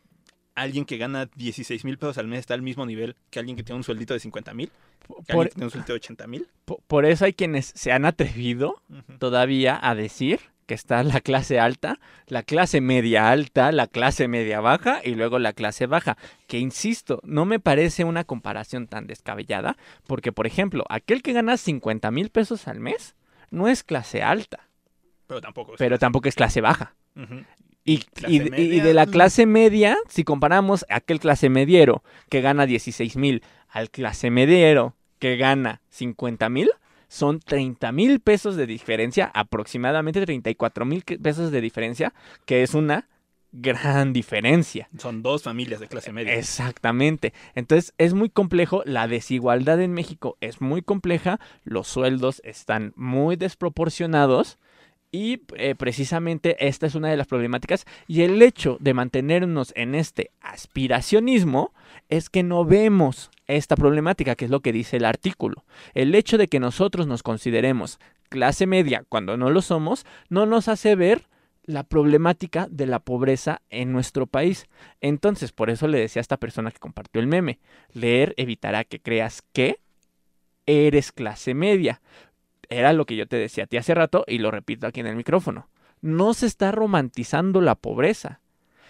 alguien que gana 16 mil pesos al mes está al mismo nivel que alguien que tiene un sueldito de 50 mil, que alguien Por, que tiene un sueldo de 80 mil. po- por eso hay quienes se han atrevido todavía a decir que está la clase alta, la clase media alta, la clase media baja y luego la clase baja. Que insisto, no me parece una comparación tan descabellada, porque por ejemplo, aquel que gana 50 mil pesos al mes no es clase alta, Pero tampoco. es pero clase- tampoco es clase baja. Y, Clase y de- y de la clase media, si comparamos aquel clase mediero que gana 16 mil al clase mediero que gana 50 mil, son 30 mil pesos de diferencia, aproximadamente 34 mil pesos de diferencia, que es una gran diferencia. Son dos familias de clase media. Exactamente. Entonces es muy complejo, la desigualdad en México es muy compleja, los sueldos están muy desproporcionados y eh, precisamente esta es una de las problemáticas y el hecho de mantenernos en este aspiracionismo es que no vemos esta problemática, que es lo que dice el artículo. El hecho de que nosotros nos consideremos clase media cuando no lo somos, no nos hace ver la problemática de la pobreza en nuestro país. Entonces, por eso le decía a esta persona que compartió el meme, leer evitará que creas que eres clase media. Era lo que yo te decía a ti hace rato y lo repito aquí en el micrófono. No se está romantizando la pobreza,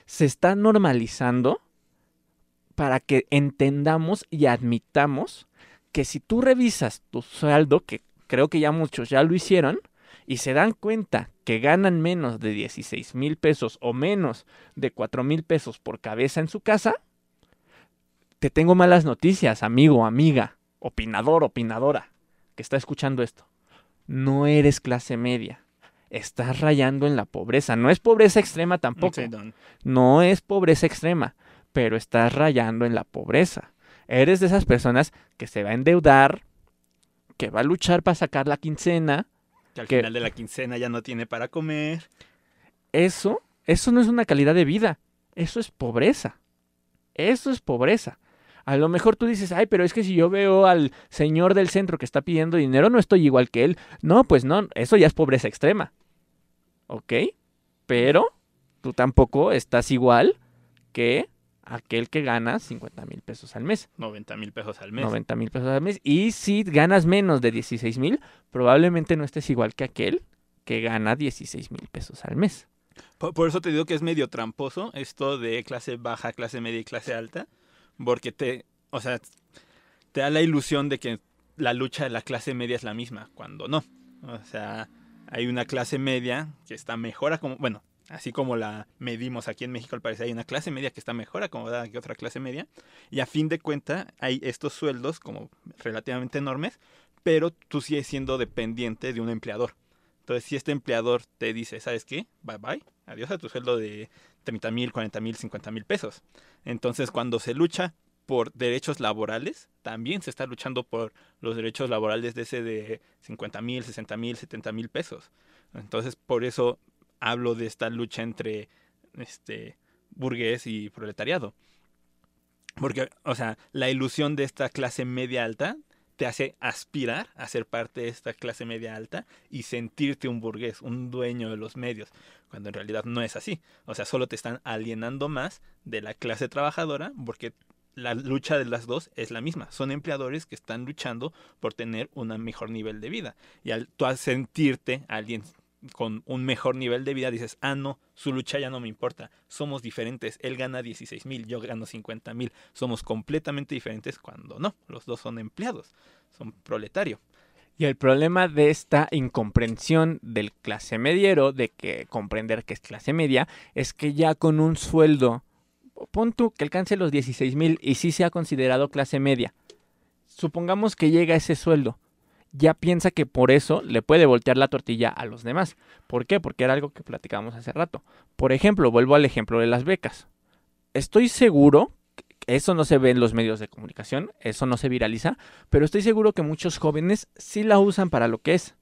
se está normalizando para que entendamos y admitamos que si tú revisas tu sueldo, que creo que ya muchos ya lo hicieron, y se dan cuenta que ganan menos de 16 mil pesos o menos de 4 mil pesos por cabeza en su casa, te tengo malas noticias, amigo, amiga, opinador, opinadora, que está escuchando esto. No eres clase media. Estás rayando en la pobreza. No es pobreza extrema tampoco. No es pobreza extrema, pero estás rayando en la pobreza. Eres de esas personas que se va a endeudar, que va a luchar para sacar la quincena, Que al Que- final de la quincena ya no tiene para comer. eso, eso no es una calidad de vida, eso es pobreza. Eso es pobreza. A lo mejor tú dices, ay, pero es que si yo veo al señor del centro que está pidiendo dinero, no estoy igual que él. No, pues no, eso ya es pobreza extrema. ¿Ok? Pero tú tampoco estás igual que aquel que gana 50 mil pesos al mes. 90 mil pesos al mes. 90 mil pesos al mes. Y si ganas menos de 16 mil, probablemente no estés igual que aquel que gana 16 mil pesos al mes. Por, por, eso te digo que es medio tramposo esto de clase baja, clase media y clase alta, porque te, o sea, te da la ilusión de que la lucha de la clase media es la misma, cuando no. O sea, hay una clase media que está mejor como, bueno, así como la medimos aquí en México, al parecer hay una clase media que está mejor acomodada que otra clase media, y a fin de cuenta hay estos sueldos como relativamente enormes, pero tú sigues siendo dependiente de un empleador. Entonces, si este empleador te dice, ¿sabes qué? Bye bye, adiós a tu sueldo de 30 mil, 40 mil, 50 mil pesos. Entonces, cuando se lucha por derechos laborales, también se está luchando por los derechos laborales de ese de 50 mil, 60 mil, 70 mil pesos. Entonces, por eso hablo de esta lucha entre este burgués y proletariado. Porque, o sea, la ilusión de esta clase media alta te hace aspirar a ser parte de esta clase media alta y sentirte un burgués, un dueño de los medios, cuando en realidad no es así. O sea, solo te están alienando más de la clase trabajadora porque la lucha de las dos es la misma. Son empleadores que están luchando por tener un mejor nivel de vida. Y al tú sentirte alguien con un mejor nivel de vida, dices, ah, no, su lucha ya no me importa, somos diferentes, él gana 16 mil, yo gano 50 mil, somos completamente diferentes cuando no, los dos son empleados, son proletario. Y el problema de esta incomprensión del clase mediero, de que comprender que es clase media, es que ya con un sueldo, pon tú que alcance los 16 mil y sí se ha considerado clase media, supongamos que llega ese sueldo, ya piensa que por eso le puede voltear la tortilla a los demás. ¿Por qué? Porque era algo que platicábamos hace rato. Por ejemplo, vuelvo al ejemplo de las becas. Estoy seguro, eso no se ve en los medios de comunicación, eso no se viraliza, pero estoy seguro que muchos jóvenes sí la usan para lo que es.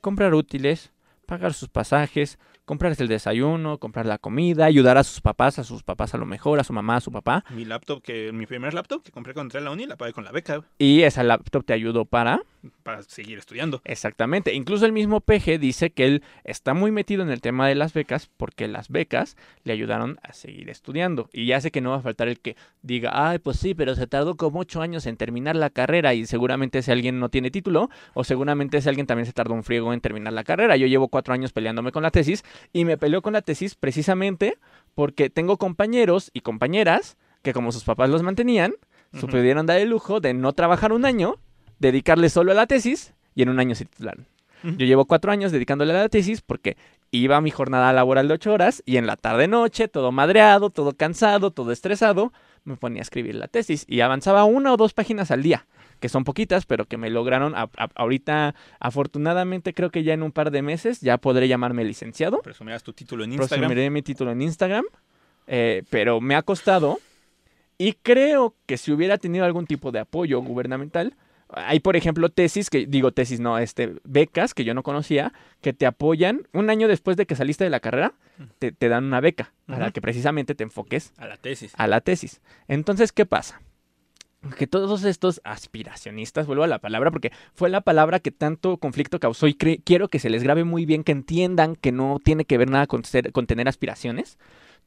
Comprar útiles, pagar sus pasajes, comprarse el desayuno, comprar la comida, ayudar a sus papás, a sus papás a lo mejor, a su mamá, a su papá. Mi laptop, que mi primer laptop que compré cuando entré a la uni, la pagué con la beca. Y esa laptop te ayudó para... Para seguir estudiando. Exactamente. Incluso el mismo PG dice que él está muy metido en el tema de las becas porque las becas le ayudaron a seguir estudiando. Y ya sé que no va a faltar el que diga, ay, pues sí, pero se tardó como ocho años en terminar la carrera y seguramente ese alguien no tiene título o seguramente ese alguien también se tardó un friego en terminar la carrera. Yo llevo cuatro años peleándome con la tesis y me peleó con la tesis precisamente porque tengo compañeros y compañeras que como sus papás los mantenían, uh -huh. se pudieron dar el lujo de no trabajar un año, dedicarle solo a la tesis y en un año se titularon. Uh -huh. Yo llevo cuatro años dedicándole a la tesis porque iba a mi jornada laboral de ocho horas y en la tarde-noche, todo madreado, todo cansado, todo estresado, me ponía a escribir la tesis y avanzaba una o dos páginas al día que son poquitas, pero que me lograron a, a, ahorita, afortunadamente creo que ya en un par de meses ya podré llamarme licenciado. Presumirás tu título en Instagram. Presumiré mi título en Instagram, eh, pero me ha costado y creo que si hubiera tenido algún tipo de apoyo gubernamental, hay, por ejemplo, tesis, que digo tesis, no, este, becas que yo no conocía, que te apoyan un año después de que saliste de la carrera, te, te dan una beca para uh -huh. que precisamente te enfoques a la tesis. A la tesis. Entonces, ¿qué pasa? que todos estos aspiracionistas, vuelvo a la palabra porque fue la palabra que tanto conflicto causó y quiero que se les grabe muy bien, que entiendan que no tiene que ver nada con, ser, con tener aspiraciones.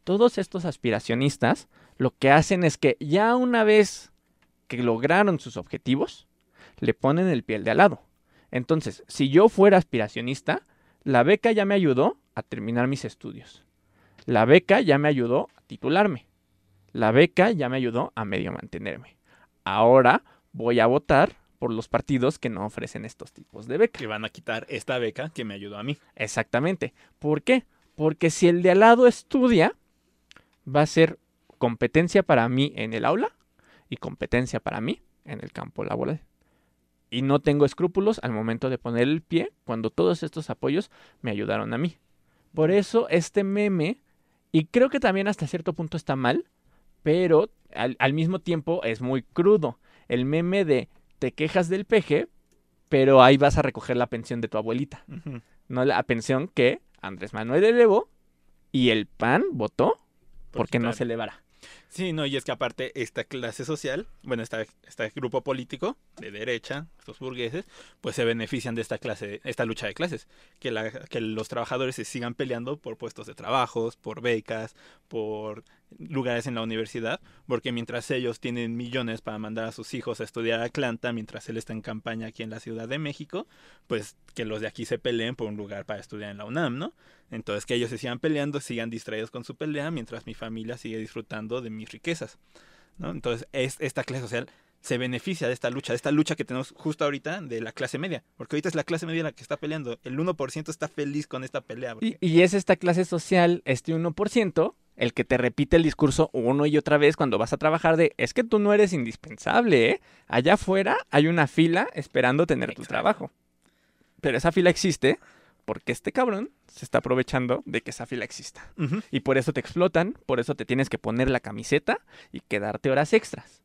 Todos estos aspiracionistas lo que hacen es que ya una vez que lograron sus objetivos, le ponen el piel de al lado. Entonces, si yo fuera aspiracionista, la beca ya me ayudó a terminar mis estudios. La beca ya me ayudó a titularme. La beca ya me ayudó a medio mantenerme ahora voy a votar por los partidos que no ofrecen estos tipos de beca. Que van a quitar esta beca que me ayudó a mí. Exactamente. ¿Por qué? Porque si el de al lado estudia, va a ser competencia para mí en el aula y competencia para mí en el campo laboral. Y no tengo escrúpulos al momento de poner el pie cuando todos estos apoyos me ayudaron a mí. Por eso este meme, y creo que también hasta cierto punto está mal, pero al, al, mismo tiempo es muy crudo. El meme de te quejas del peje, pero ahí vas a recoger la pensión de tu abuelita. Uh -huh. No la pensión que Andrés Manuel elevó y el PAN votó Por porque no se elevara. Sí, no, y es que aparte esta clase social, bueno, esta, este grupo político de derecha, estos burgueses, pues se benefician de esta clase, esta lucha de clases, que, los trabajadores se sigan peleando por puestos de trabajos, por becas, por lugares en la universidad, porque mientras ellos tienen millones para mandar a sus hijos a estudiar a Atlanta, mientras él está en campaña aquí en la Ciudad de México, pues que los de aquí se peleen por un lugar para estudiar en la UNAM, ¿no? Entonces que ellos se sigan peleando, sigan distraídos con su pelea, mientras mi familia sigue disfrutando de mis riquezas, ¿no? Entonces es, esta clase social se beneficia de esta lucha, de esta lucha que tenemos justo ahorita de la clase media, porque ahorita es la clase media la que está peleando, el 1% está feliz con esta pelea. Y, porque- y es esta clase social, este 1%, el que te repite el discurso uno y otra vez cuando vas a trabajar de, es que tú no eres indispensable, ¿eh? Allá afuera hay una fila esperando tener tu trabajo. Pero esa fila existe porque este cabrón se está aprovechando de que esa fila exista. Y por eso te explotan, por eso te tienes que poner la camiseta y quedarte horas extras.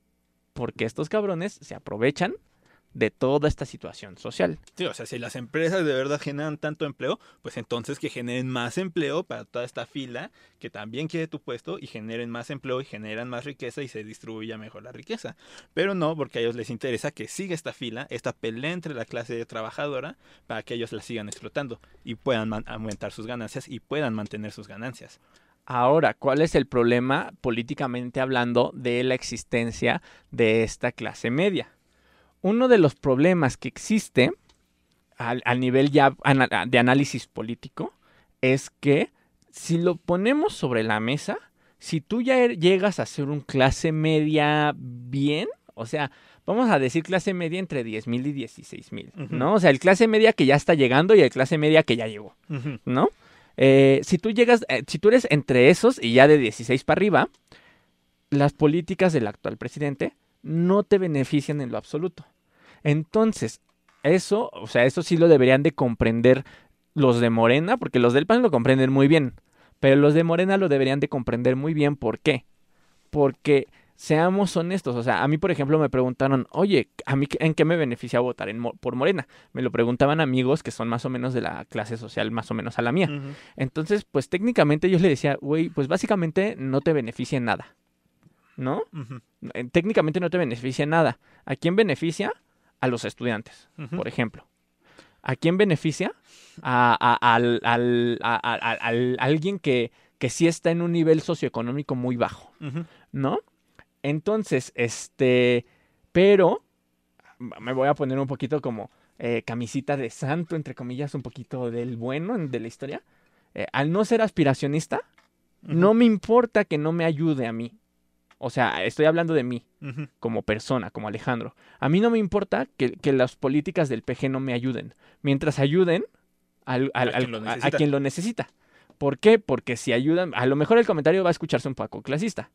Porque estos cabrones se aprovechan de toda esta situación social. Sí, o sea, si las empresas de verdad generan tanto empleo, pues entonces que generen más empleo para toda esta fila que también quiere tu puesto y generen más empleo y generan más riqueza y se distribuya mejor la riqueza. Pero no, porque a ellos les interesa que siga esta fila, esta pelea entre la clase trabajadora para que ellos la sigan explotando y puedan aumentar sus ganancias y puedan mantener sus ganancias. Ahora, ¿cuál es el problema políticamente hablando de la existencia de esta clase media? Uno de los problemas que existe al, al nivel ya de análisis político es que si lo ponemos sobre la mesa, si tú ya er- llegas a ser un clase media bien, o sea, vamos a decir clase media entre 10 mil y 16 mil. ¿no? O sea, el clase media que ya está llegando y el clase media que ya llegó. ¿no? Eh, si tú llegas, eh, si tú eres entre esos y ya de 16 para arriba, las políticas del actual presidente no te benefician en lo absoluto. Entonces, eso, o sea, eso sí lo deberían de comprender los de Morena, porque los del PAN lo comprenden muy bien, pero los de Morena lo deberían de comprender muy bien. ¿Por qué? Porque seamos honestos, o sea, a mí, por ejemplo, me preguntaron, oye, ¿a mí en qué me beneficia votar en por Morena? Me lo preguntaban amigos que son más o menos de la clase social, más o menos a la mía. Entonces, pues técnicamente yo le decía, güey, pues básicamente no te beneficia en nada, ¿no? Eh, Técnicamente no te beneficia en nada. ¿A quién beneficia? A los estudiantes, por ejemplo. ¿A quién beneficia? A, a- al, alguien que, que sí está en un nivel socioeconómico muy bajo. ¿no? Entonces, este, pero me voy a poner un poquito como eh, camisita de santo, entre comillas, un poquito del bueno en- de la historia. Eh, al no ser aspiracionista, no me importa que no me ayude a mí. O sea, estoy hablando de mí como persona, como Alejandro. A mí no me importa que, que las políticas del PG no me ayuden, mientras ayuden al- al- A quien al- lo a- quien lo necesita. ¿Por qué? Porque si ayudan, a lo mejor el comentario va a escucharse un poco clasista,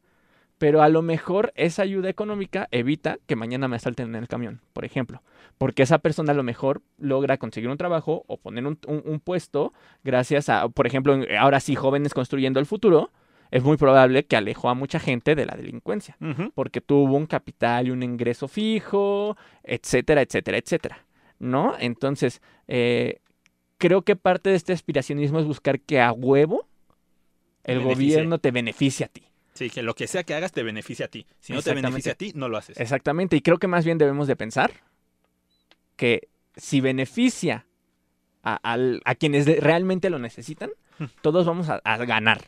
pero a lo mejor esa ayuda económica evita que mañana me asalten en el camión, por ejemplo, porque esa persona a lo mejor logra conseguir un trabajo o poner un, un- un puesto gracias a, por ejemplo, ahora sí, jóvenes construyendo el futuro, es muy probable que alejó a mucha gente de la delincuencia porque tuvo un capital y un ingreso fijo, etcétera, etcétera, etcétera, ¿no? Entonces, eh, creo que parte de este aspiracionismo es buscar que a huevo el Beneficie. gobierno te beneficie a ti. Sí, que lo que sea que hagas te beneficia a ti. Si no te beneficia a ti, no lo haces. Exactamente, y creo que más bien debemos de pensar que si beneficia a, a quienes realmente lo necesitan, todos vamos a, a ganar.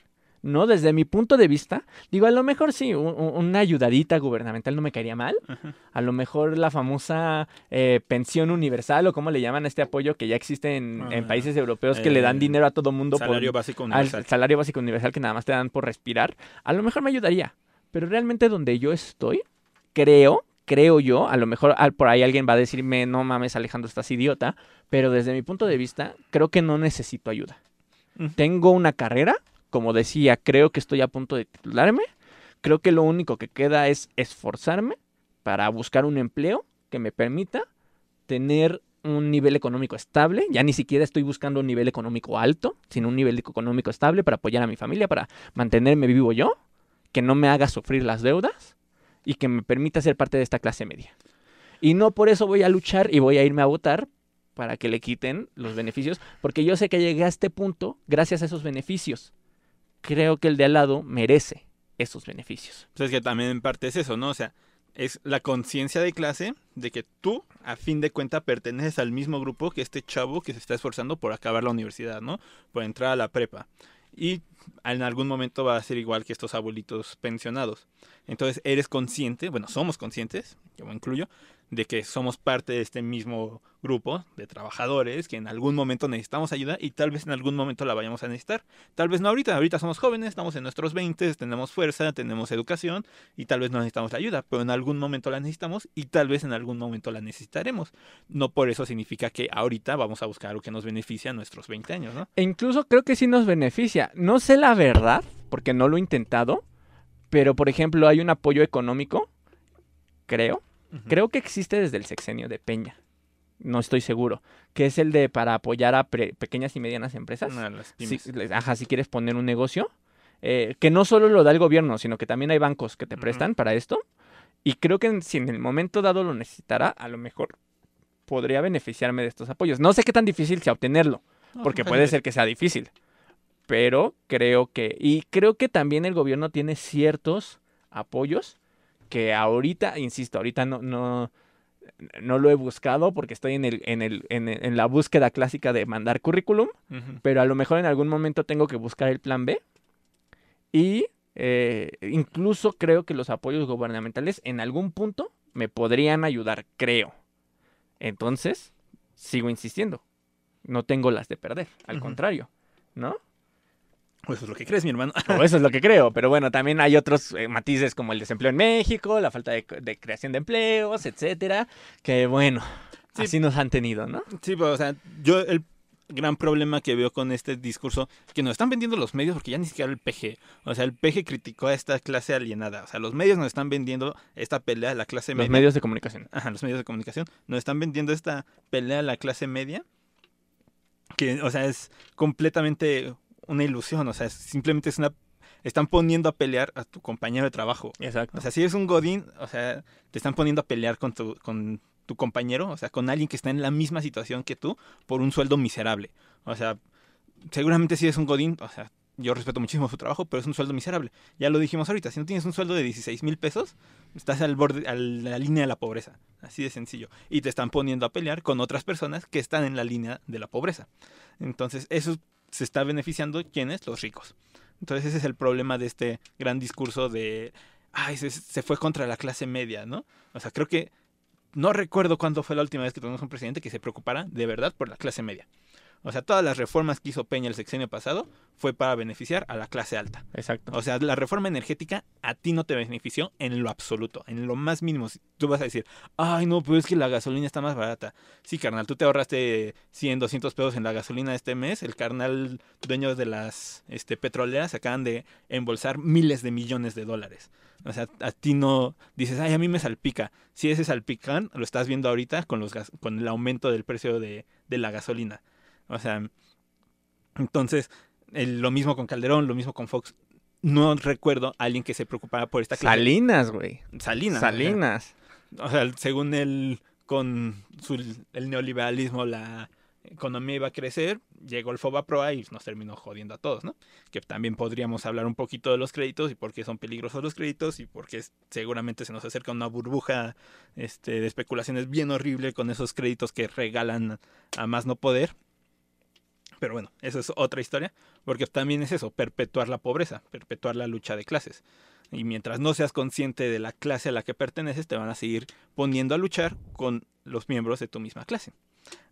¿No? Desde mi punto de vista, digo, a lo mejor sí, un- un- una ayudadita gubernamental no me caería mal. Ajá. A lo mejor la famosa eh, pensión universal o como le llaman a este apoyo que ya existe en, en Ah, países europeos que le dan eh, dinero a todo mundo Salario por básico al universal. salario básico universal que nada más te dan por respirar. A lo mejor me ayudaría, pero realmente donde yo estoy, creo, creo yo, a lo mejor al- por ahí alguien va a decirme, no mames Alejandro, estás idiota, pero desde mi punto de vista, creo que no necesito ayuda. Tengo una carrera, como decía, creo que estoy a punto de titularme. Creo que lo único que queda es esforzarme para buscar un empleo que me permita tener un nivel económico estable. Ya ni siquiera estoy buscando un nivel económico alto, sino un nivel económico estable para apoyar a mi familia, para mantenerme vivo yo, que no me haga sufrir las deudas y que me permita ser parte de esta clase media. Y no por eso voy a luchar y voy a irme a votar para que le quiten los beneficios, porque yo sé que llegué a este punto gracias a esos beneficios. Creo que el de al lado merece esos beneficios. Pues es que también en parte es eso, ¿no? O sea, es la conciencia de clase de que tú, a fin de cuentas, perteneces al mismo grupo que este chavo que se está esforzando por acabar la universidad, ¿no? Por entrar a la prepa. Y en algún momento va a ser igual que estos abuelitos pensionados. Entonces eres consciente, bueno, somos conscientes, yo me incluyo, de que somos parte de este mismo grupo de trabajadores que en algún momento necesitamos ayuda y tal vez en algún momento la vayamos a necesitar. Tal vez no ahorita, ahorita somos jóvenes, estamos en nuestros 20, tenemos fuerza, tenemos educación y tal vez no necesitamos la ayuda, pero en algún momento la necesitamos y tal vez en algún momento la necesitaremos. No por eso significa que ahorita vamos a buscar algo que nos beneficie a nuestros 20 años, ¿no? E incluso creo que sí nos beneficia. No sé la verdad, porque no lo he intentado, pero por ejemplo hay un apoyo económico, creo, Creo que existe desde el sexenio de Peña. No estoy seguro. Que es el de para apoyar a pequeñas y medianas empresas. si, ajá, si quieres poner un negocio. Eh, que no solo lo da el gobierno, sino que también hay bancos que te prestan para esto. Y creo que si en el momento dado lo necesitara, a lo mejor podría beneficiarme de estos apoyos. No sé qué tan difícil sea obtenerlo, porque puede ser que sea difícil. Pero creo que, y creo que también el gobierno tiene ciertos apoyos que ahorita, insisto, ahorita no, no, no lo he buscado porque estoy en, el, en, el, en, la búsqueda clásica de mandar currículum, pero a lo mejor en algún momento tengo que buscar el plan B y eh, incluso creo que los apoyos gubernamentales en algún punto me podrían ayudar, creo. Entonces, sigo insistiendo. No tengo las de perder, al contrario, ¿no? O eso es lo que crees, mi hermano. o eso es lo que creo. Pero bueno, también hay otros eh, matices como el desempleo en México, la falta de, creación de empleos, etcétera. Que bueno, así nos han tenido, ¿no? Sí, pero o sea, yo el gran problema que veo con este discurso, que nos están vendiendo los medios porque ya ni siquiera el PG. O sea, el PG criticó a esta clase alienada. O sea, los medios nos están vendiendo esta pelea a la clase media. Los medios de comunicación. Ajá, los medios de comunicación. Nos están vendiendo esta pelea a la clase media. Que, o sea, es completamente una ilusión, o sea, simplemente es una están poniendo a pelear a tu compañero de trabajo. Exacto. O sea, si eres un godín, o sea, te están poniendo a pelear con tu con tu compañero, o sea, con alguien que está en la misma situación que tú por un sueldo miserable. O sea, seguramente si eres un godín, o sea, yo respeto muchísimo su trabajo, pero es un sueldo miserable. Ya lo dijimos ahorita, si no tienes un sueldo de 16 mil pesos, estás al borde, a la línea de la pobreza. Así de sencillo. Y te están poniendo a pelear con otras personas que están en la línea de la pobreza. Entonces, eso se está beneficiando quiénes? Los ricos. Entonces ese es el problema de este gran discurso de, ay, se, se, fue contra la clase media, ¿no? O sea, creo que no recuerdo cuándo fue la última vez que tuvimos un presidente que se preocupara de verdad por la clase media. O sea, todas las reformas que hizo Peña el sexenio pasado fue para beneficiar a la clase alta. Exacto. O sea, la reforma energética a ti no te benefició en lo absoluto, en lo más mínimo. Tú vas a decir, ay, no, pues es que la gasolina está más barata. Sí, carnal, tú te ahorraste 100, 200 pesos en la gasolina este mes. El carnal dueño de las este, petroleras acaban de embolsar miles de millones de dólares. O sea, a ti no dices, ay, a mí me salpica. Si ese salpican, lo estás viendo ahorita con, los con el aumento del precio de, de la gasolina. O sea, entonces, lo mismo con Calderón, lo mismo con Fox. No recuerdo a alguien que se preocupara por esta clase. Salinas, güey. Salinas. Salinas. O sea, según él, con el neoliberalismo, la economía iba a crecer, llegó el FOBAPROA y nos terminó jodiendo a todos, ¿no? Que también podríamos hablar un poquito de los créditos y por qué son peligrosos los créditos y por qué seguramente se nos acerca una burbuja este, de especulaciones bien horrible con esos créditos que regalan a más no poder. Pero bueno, eso es otra historia, porque también es eso, perpetuar la pobreza, perpetuar la lucha de clases. Y mientras no seas consciente de la clase a la que perteneces, te van a seguir poniendo a luchar con los miembros de tu misma clase.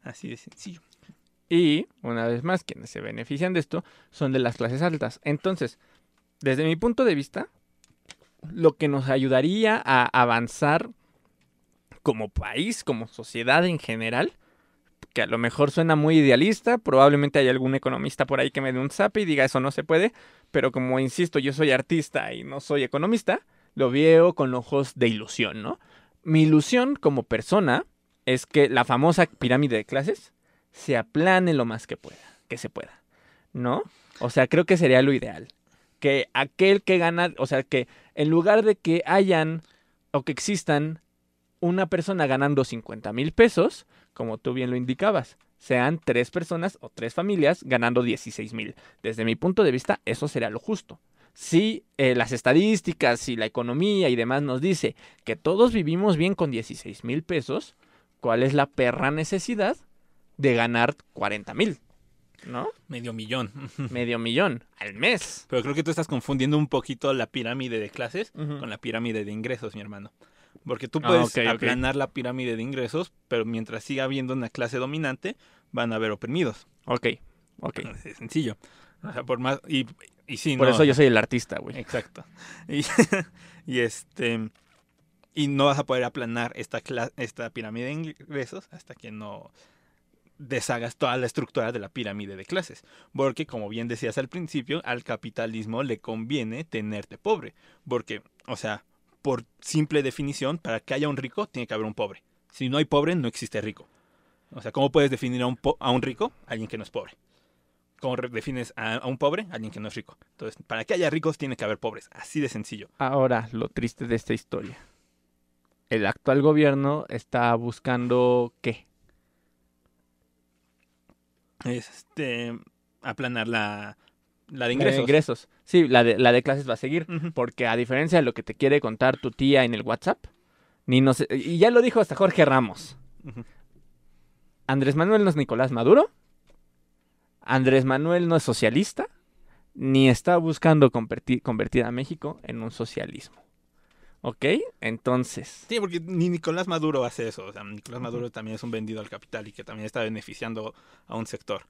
Así de sencillo. Y, una vez más, quienes se benefician de esto son de las clases altas. Entonces, desde mi punto de vista, lo que nos ayudaría a avanzar como país, como sociedad en general, que a lo mejor suena muy idealista, probablemente hay algún economista por ahí que me dé un zap y diga eso no se puede, pero como insisto, yo soy artista y no soy economista, lo veo con ojos de ilusión, ¿no? Mi ilusión como persona es que la famosa pirámide de clases se aplane lo más que pueda, que se pueda, ¿no? O sea, creo que sería lo ideal. Que aquel que gana, o sea, que en lugar de que hayan o que existan una persona ganando 50 mil pesos, como tú bien lo indicabas, sean tres personas o tres familias ganando 16 mil. Desde mi punto de vista, eso sería lo justo. Si eh, las estadísticas y la economía y demás nos dice que todos vivimos bien con 16 mil pesos, ¿cuál es la perra necesidad de ganar 40 mil? ¿No? Medio millón. *laughs* Medio millón al mes. Pero creo que tú estás confundiendo un poquito la pirámide de clases con la pirámide de ingresos, mi hermano. Porque tú Ah, puedes aplanar la pirámide de ingresos, pero mientras siga habiendo una clase dominante, van a haber oprimidos. Ok, ok. Es sencillo. O sea, por más. Y, y sí, Por no, eso yo soy el artista, güey. Exacto. *laughs* Y, y este. Y no vas a poder aplanar esta, esta pirámide de ingresos hasta que no deshagas toda la estructura de la pirámide de clases. Porque, como bien decías al principio, al capitalismo le conviene tenerte pobre. Porque, o sea, por simple definición, para que haya un rico, tiene que haber un pobre. Si no hay pobre, no existe rico. O sea, ¿cómo puedes definir a un, po- a un rico? Alguien que no es pobre. ¿Cómo defines a, a un pobre? Alguien que no es rico. Entonces, para que haya ricos, tiene que haber pobres. Así de sencillo. Ahora, lo triste de esta historia. El actual gobierno está buscando qué? Es este aplanar la, la de La de ingresos. Sí, la de, la de clases va a seguir. Porque a diferencia de lo que te quiere contar tu tía en el WhatsApp, ni nos, y ya lo dijo hasta Jorge Ramos. Andrés Manuel no es Nicolás Maduro. Andrés Manuel no es socialista. Ni está buscando convertir, convertir a México en un socialismo. ¿Ok? Entonces. Sí, porque ni Nicolás Maduro hace eso. O sea, Nicolás Maduro también es un vendido al capital y que también está beneficiando a un sector.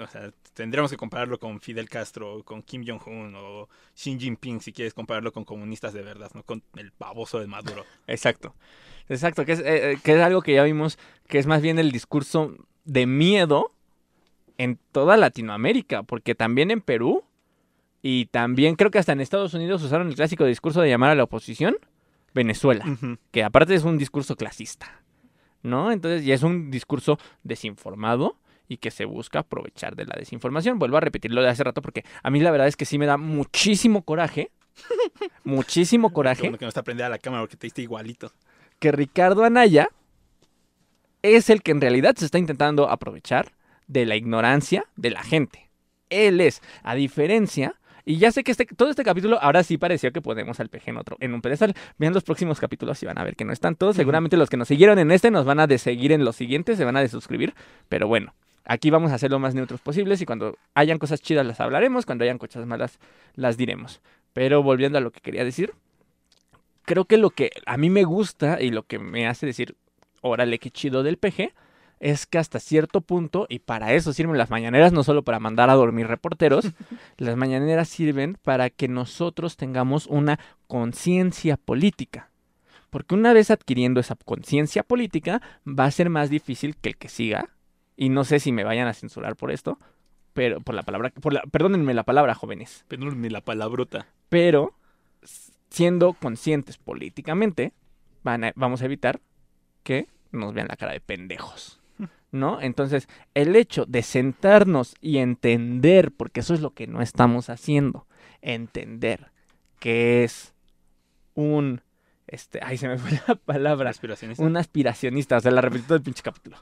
O sea, tendríamos que compararlo con Fidel Castro, con Kim Jong-un o Xi Jinping si quieres compararlo con comunistas de verdad, no con el baboso de Maduro. Exacto. Exacto, que es, eh, eh, que es algo que ya vimos, que es más bien el discurso de miedo en toda Latinoamérica, porque también en Perú y también creo que hasta en Estados Unidos usaron el clásico discurso de llamar a la oposición Venezuela, que aparte es un discurso clasista, ¿no? Entonces ya es un discurso desinformado y que se busca aprovechar de la desinformación. Vuelvo a repetir lo de hace rato porque a mí la verdad es que sí me da muchísimo coraje, *laughs* muchísimo coraje bueno que no está prendida a la cámara porque te diste igualito. que Ricardo Anaya es el que en realidad se está intentando aprovechar de la ignorancia de la gente. Él es, a diferencia, y ya sé que este, todo este capítulo ahora sí pareció que ponemos al peje en otro, en un pedestal. Vean los próximos capítulos y van a ver que no están todos. Seguramente los que nos siguieron en este nos van a de seguir en los siguientes, se van a desuscribir. Pero bueno, aquí vamos a ser lo más neutros posibles y cuando hayan cosas chidas las hablaremos, cuando hayan cosas malas las diremos. Pero volviendo a lo que quería decir, creo que lo que a mí me gusta y lo que me hace decir, órale, qué chido del PG, es que hasta cierto punto, y para eso sirven las mañaneras, no solo para mandar a dormir reporteros, *laughs* las mañaneras sirven para que nosotros tengamos una conciencia política. Porque una vez adquiriendo esa conciencia política, va a ser más difícil que el que siga, y no sé si me vayan a censurar por esto, pero por la palabra, por la, perdónenme la palabra, jóvenes ni la palabrota. pero siendo conscientes políticamente, van a- vamos a evitar que nos vean la cara de pendejos. ¿No? Entonces, el hecho de sentarnos y entender, porque eso es lo que no estamos haciendo, entender que es un, este, ay, se me fue *laughs* la palabra, Aspiracionista. un aspiracionista, o sea, la repetí todo el pinche capítulo.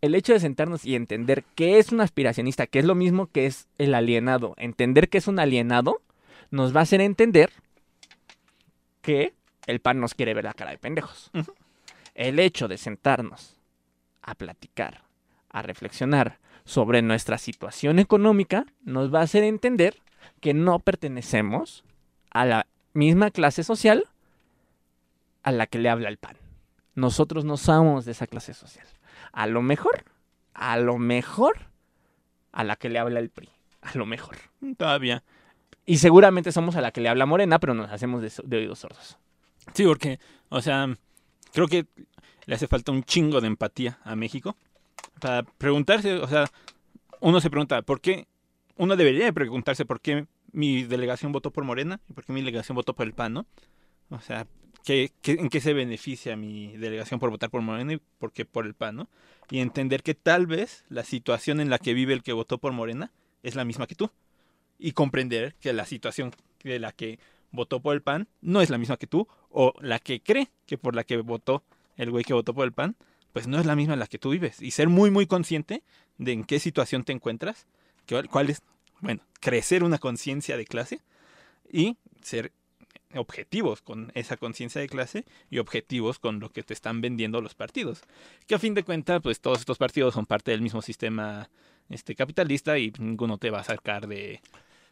El hecho de sentarnos y entender qué es un aspiracionista, que es lo mismo que es el alienado, entender que es un alienado, nos va a hacer entender que el pan nos quiere ver la cara de pendejos. El hecho de sentarnos a platicar, a reflexionar sobre nuestra situación económica, nos va a hacer entender que no pertenecemos a la misma clase social a la que le habla el pan. Nosotros no somos de esa clase social. A lo mejor, a lo mejor, a la que le habla el PRI. A lo mejor. Todavía. Y seguramente somos a la que le habla Morena, pero nos hacemos de, oídos sordos. Sí, porque, o sea, creo que le hace falta un chingo de empatía a México para preguntarse, o sea, uno se pregunta, ¿por qué? Uno debería de preguntarse por qué mi delegación votó por Morena y por qué mi delegación votó por el PAN, ¿no? O sea, ¿qué, qué- en qué se beneficia mi delegación por votar por Morena y por qué por el PAN, ¿no? Y entender que tal vez la situación en la que vive el que votó por Morena es la misma que tú. Y comprender que la situación de la que votó por el PAN no es la misma que tú, o la que cree que por la que votó el güey que votó por el PAN, pues no es la misma en la que tú vives. Y ser muy, muy consciente de en qué situación te encuentras, cuál es, bueno, crecer una conciencia de clase y ser objetivos con esa conciencia de clase y objetivos con lo que te están vendiendo los partidos. Que a fin de cuentas, pues todos estos partidos son parte del mismo sistema este, capitalista y ninguno te va a sacar de,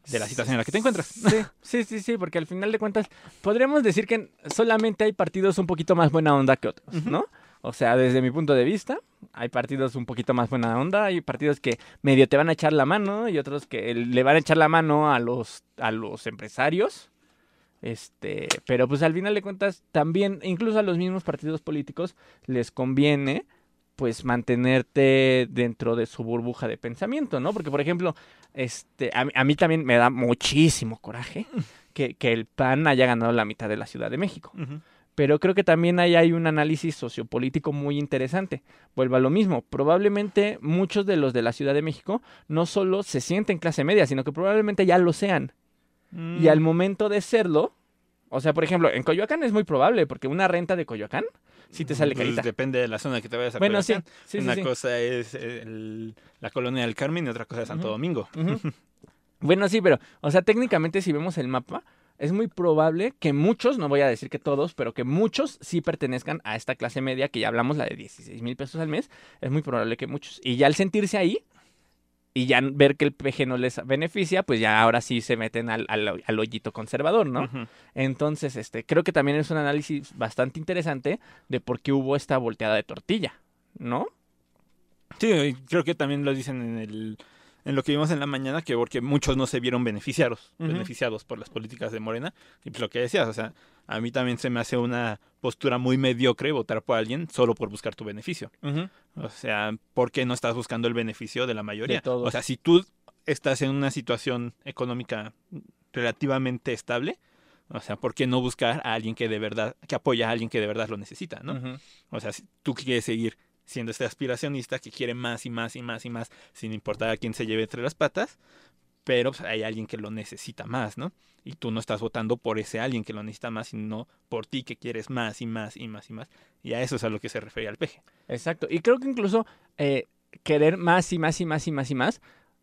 de la situación en la que te encuentras. Sí, sí, sí, sí, porque al final de cuentas podríamos decir que solamente hay partidos un poquito más buena onda que otros, ¿no? O sea, desde mi punto de vista, hay partidos un poquito más buena onda, hay partidos que medio te van a echar la mano y otros que le van a echar la mano a los, a los empresarios. Este, pero pues al final de cuentas también, incluso a los mismos partidos políticos les conviene pues mantenerte dentro de su burbuja de pensamiento, ¿no? Porque, por ejemplo, este, a, mí también me da muchísimo coraje *laughs* que, el PAN haya ganado la mitad de la Ciudad de México. Pero creo que también ahí hay un análisis sociopolítico muy interesante. Vuelvo a lo mismo. Probablemente muchos de los de la Ciudad de México no solo se sienten clase media, sino que probablemente ya lo sean. Y al mm. momento de serlo, o sea, por ejemplo, en Coyoacán es muy probable, porque una renta de Coyoacán sí te sale pues carita. depende de la zona que te vayas a Bueno, sí, sí, Una cosa es la colonia del Carmen y otra cosa es Santo Domingo. *laughs* bueno, sí, pero, o sea, técnicamente si vemos el mapa, es muy probable que muchos, no voy a decir que todos, pero que muchos sí pertenezcan a esta clase media que ya hablamos, la de 16 mil pesos al mes. Es muy probable que muchos. Y ya al sentirse ahí, y ya ver que el PG no les beneficia, pues ya ahora sí se meten al, al, hoyito conservador, ¿no? Entonces, este, creo que también es un análisis bastante interesante de por qué hubo esta volteada de tortilla, ¿no? Sí, creo que también lo dicen en el en lo que vimos en la mañana, que porque muchos no se vieron beneficiados, beneficiados por las políticas de Morena. Y pues lo que decías, o sea, a mí también se me hace una postura muy mediocre votar por alguien solo por buscar tu beneficio. O sea, ¿por qué no estás buscando el beneficio de la mayoría? o sea, si tú estás en una situación económica relativamente estable, o sea, ¿por qué no buscar a alguien que de verdad, que apoya a alguien que de verdad lo necesita, ¿no? O sea, si tú quieres seguir siendo este aspiracionista que quiere más y más y más y más, sin importar a quién se lleve entre las patas, pero pues, hay alguien que lo necesita más, ¿no? Y tú no estás votando por ese alguien que lo necesita más, sino por ti que quieres más y más y más y más. Y a eso es a lo que se refiere al peje. Exacto. Y creo que incluso eh, querer más y más y más y más y más,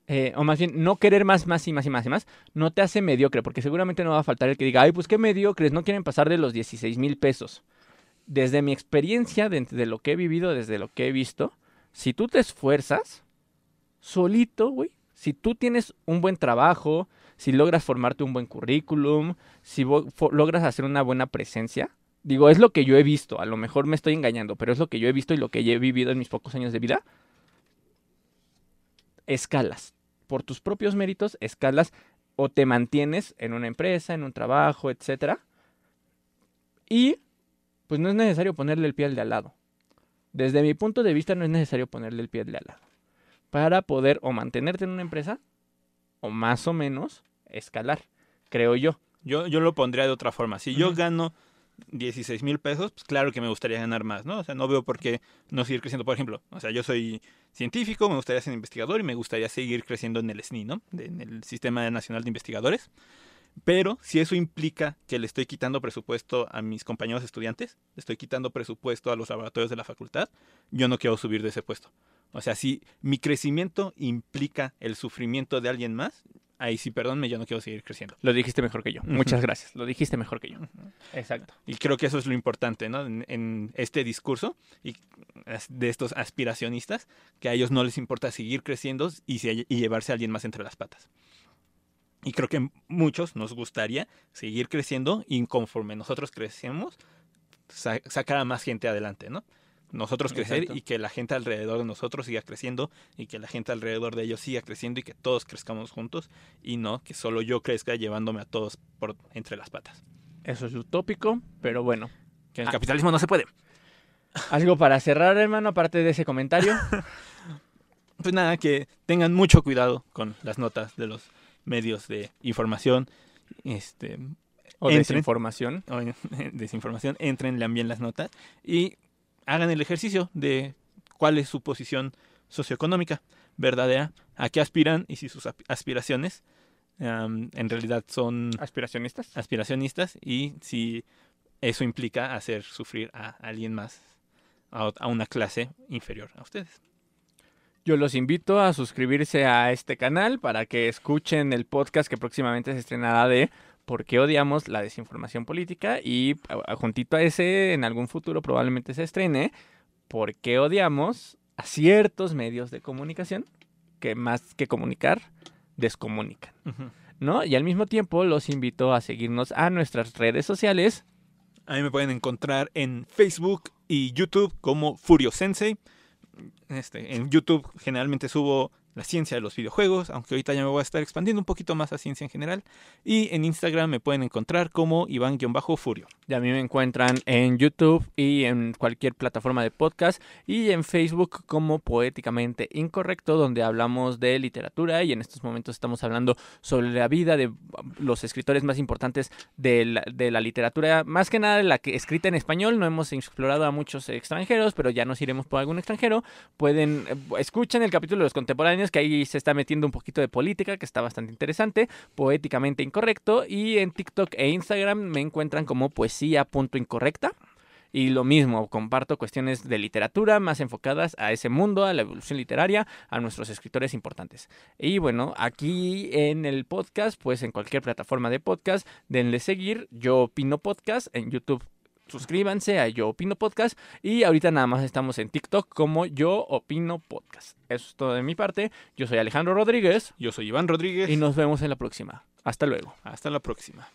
eh, o más bien no querer más, más y más y más y más, no te hace mediocre, porque seguramente no va a faltar el que diga, ay, pues qué mediocres, no quieren pasar de los 16 mil pesos desde mi experiencia, de, lo que he vivido, desde lo que he visto, si tú te esfuerzas, solito, güey, si tú tienes un buen trabajo, si logras formarte un buen currículum, si logras hacer una buena presencia, digo, es lo que yo he visto, a lo mejor me estoy engañando, pero es lo que yo he visto y lo que he vivido en mis pocos años de vida, escalas, por tus propios méritos, escalas o te mantienes en una empresa, en un trabajo, etcétera, y pues no es necesario ponerle el pie al de al lado. Desde mi punto de vista no es necesario ponerle el pie al de al lado. Para poder o mantenerte en una empresa o más o menos escalar, creo yo. Yo, yo lo pondría de otra forma. Si yo gano 16 mil pesos, pues claro que me gustaría ganar más, ¿no? O sea, no veo por qué no seguir creciendo. Por ejemplo, o sea, yo soy científico, me gustaría ser investigador y me gustaría seguir creciendo en el SNI, ¿no? en el Sistema Nacional de Investigadores. Pero si eso implica que le estoy quitando presupuesto a mis compañeros estudiantes, le estoy quitando presupuesto a los laboratorios de la facultad, yo no quiero subir de ese puesto. O sea, si mi crecimiento implica el sufrimiento de alguien más, ahí sí, perdónme, yo no quiero seguir creciendo. Lo dijiste mejor que yo. Muchas gracias. Lo dijiste mejor que yo. Exacto. Y creo que eso es lo importante, ¿no? En, este discurso y de estos aspiracionistas, que a ellos no les importa seguir creciendo y, y llevarse a alguien más entre las patas. Y creo que muchos nos gustaría seguir creciendo y conforme nosotros crecemos, sacar a más gente adelante, ¿no? Nosotros crecer y que la gente alrededor de nosotros siga creciendo y que la gente alrededor de ellos siga creciendo y que todos crezcamos juntos y no que solo yo crezca llevándome a todos por entre las patas. Eso es utópico, pero bueno. Que en el ah. capitalismo no se puede. ¿Algo para cerrar, hermano, aparte de ese comentario? *laughs* pues nada, que tengan mucho cuidado con las notas de los medios de información, este, o desinformación. *laughs* O desinformación, entren, le envíen las notas y hagan el ejercicio de cuál es su posición socioeconómica verdadera, a qué aspiran y si sus aspiraciones en realidad son aspiracionistas. Aspiracionistas y si eso implica hacer sufrir a alguien más a, a una clase inferior a ustedes. Yo los invito a suscribirse a este canal para que escuchen el podcast que próximamente se estrenará de por qué odiamos la desinformación política y juntito a ese en algún futuro probablemente se estrene por qué odiamos a ciertos medios de comunicación que más que comunicar descomunican, ¿no? Y al mismo tiempo los invito a seguirnos a nuestras redes sociales A mí me pueden encontrar en Facebook y YouTube como Furio Sensei. Este, en YouTube generalmente subo la ciencia de los videojuegos, aunque ahorita ya me voy a estar expandiendo un poquito más a ciencia en general. Y en Instagram me pueden encontrar como Iván-Furio. Y a mí me encuentran en YouTube y en cualquier plataforma de podcast y en Facebook como Poéticamente Incorrecto, donde hablamos de literatura y en estos momentos estamos hablando sobre la vida de los escritores más importantes de la, de la literatura, más que nada la que escrita en español. No hemos explorado a muchos extranjeros, pero ya nos iremos por algún extranjero. Pueden, eh, escuchen el capítulo de los contemporáneos, que ahí se está metiendo un poquito de política, que está bastante interesante, Poéticamente Incorrecto, y en TikTok e Instagram me encuentran como poesía.incorrecta. Y lo mismo, comparto cuestiones de literatura más enfocadas a ese mundo, a la evolución literaria, a nuestros escritores importantes. Y bueno, aquí en el podcast, pues en cualquier plataforma de podcast, denle seguir. Yo opino podcast en YouTube. Suscríbanse a Yo Opino Podcast. Y ahorita nada más estamos en TikTok como Yo Opino Podcast. Eso es todo de mi parte. Yo soy Alejandro Rodríguez Yo soy Iván Rodríguez. y nos vemos en la próxima. Hasta luego. Hasta la próxima.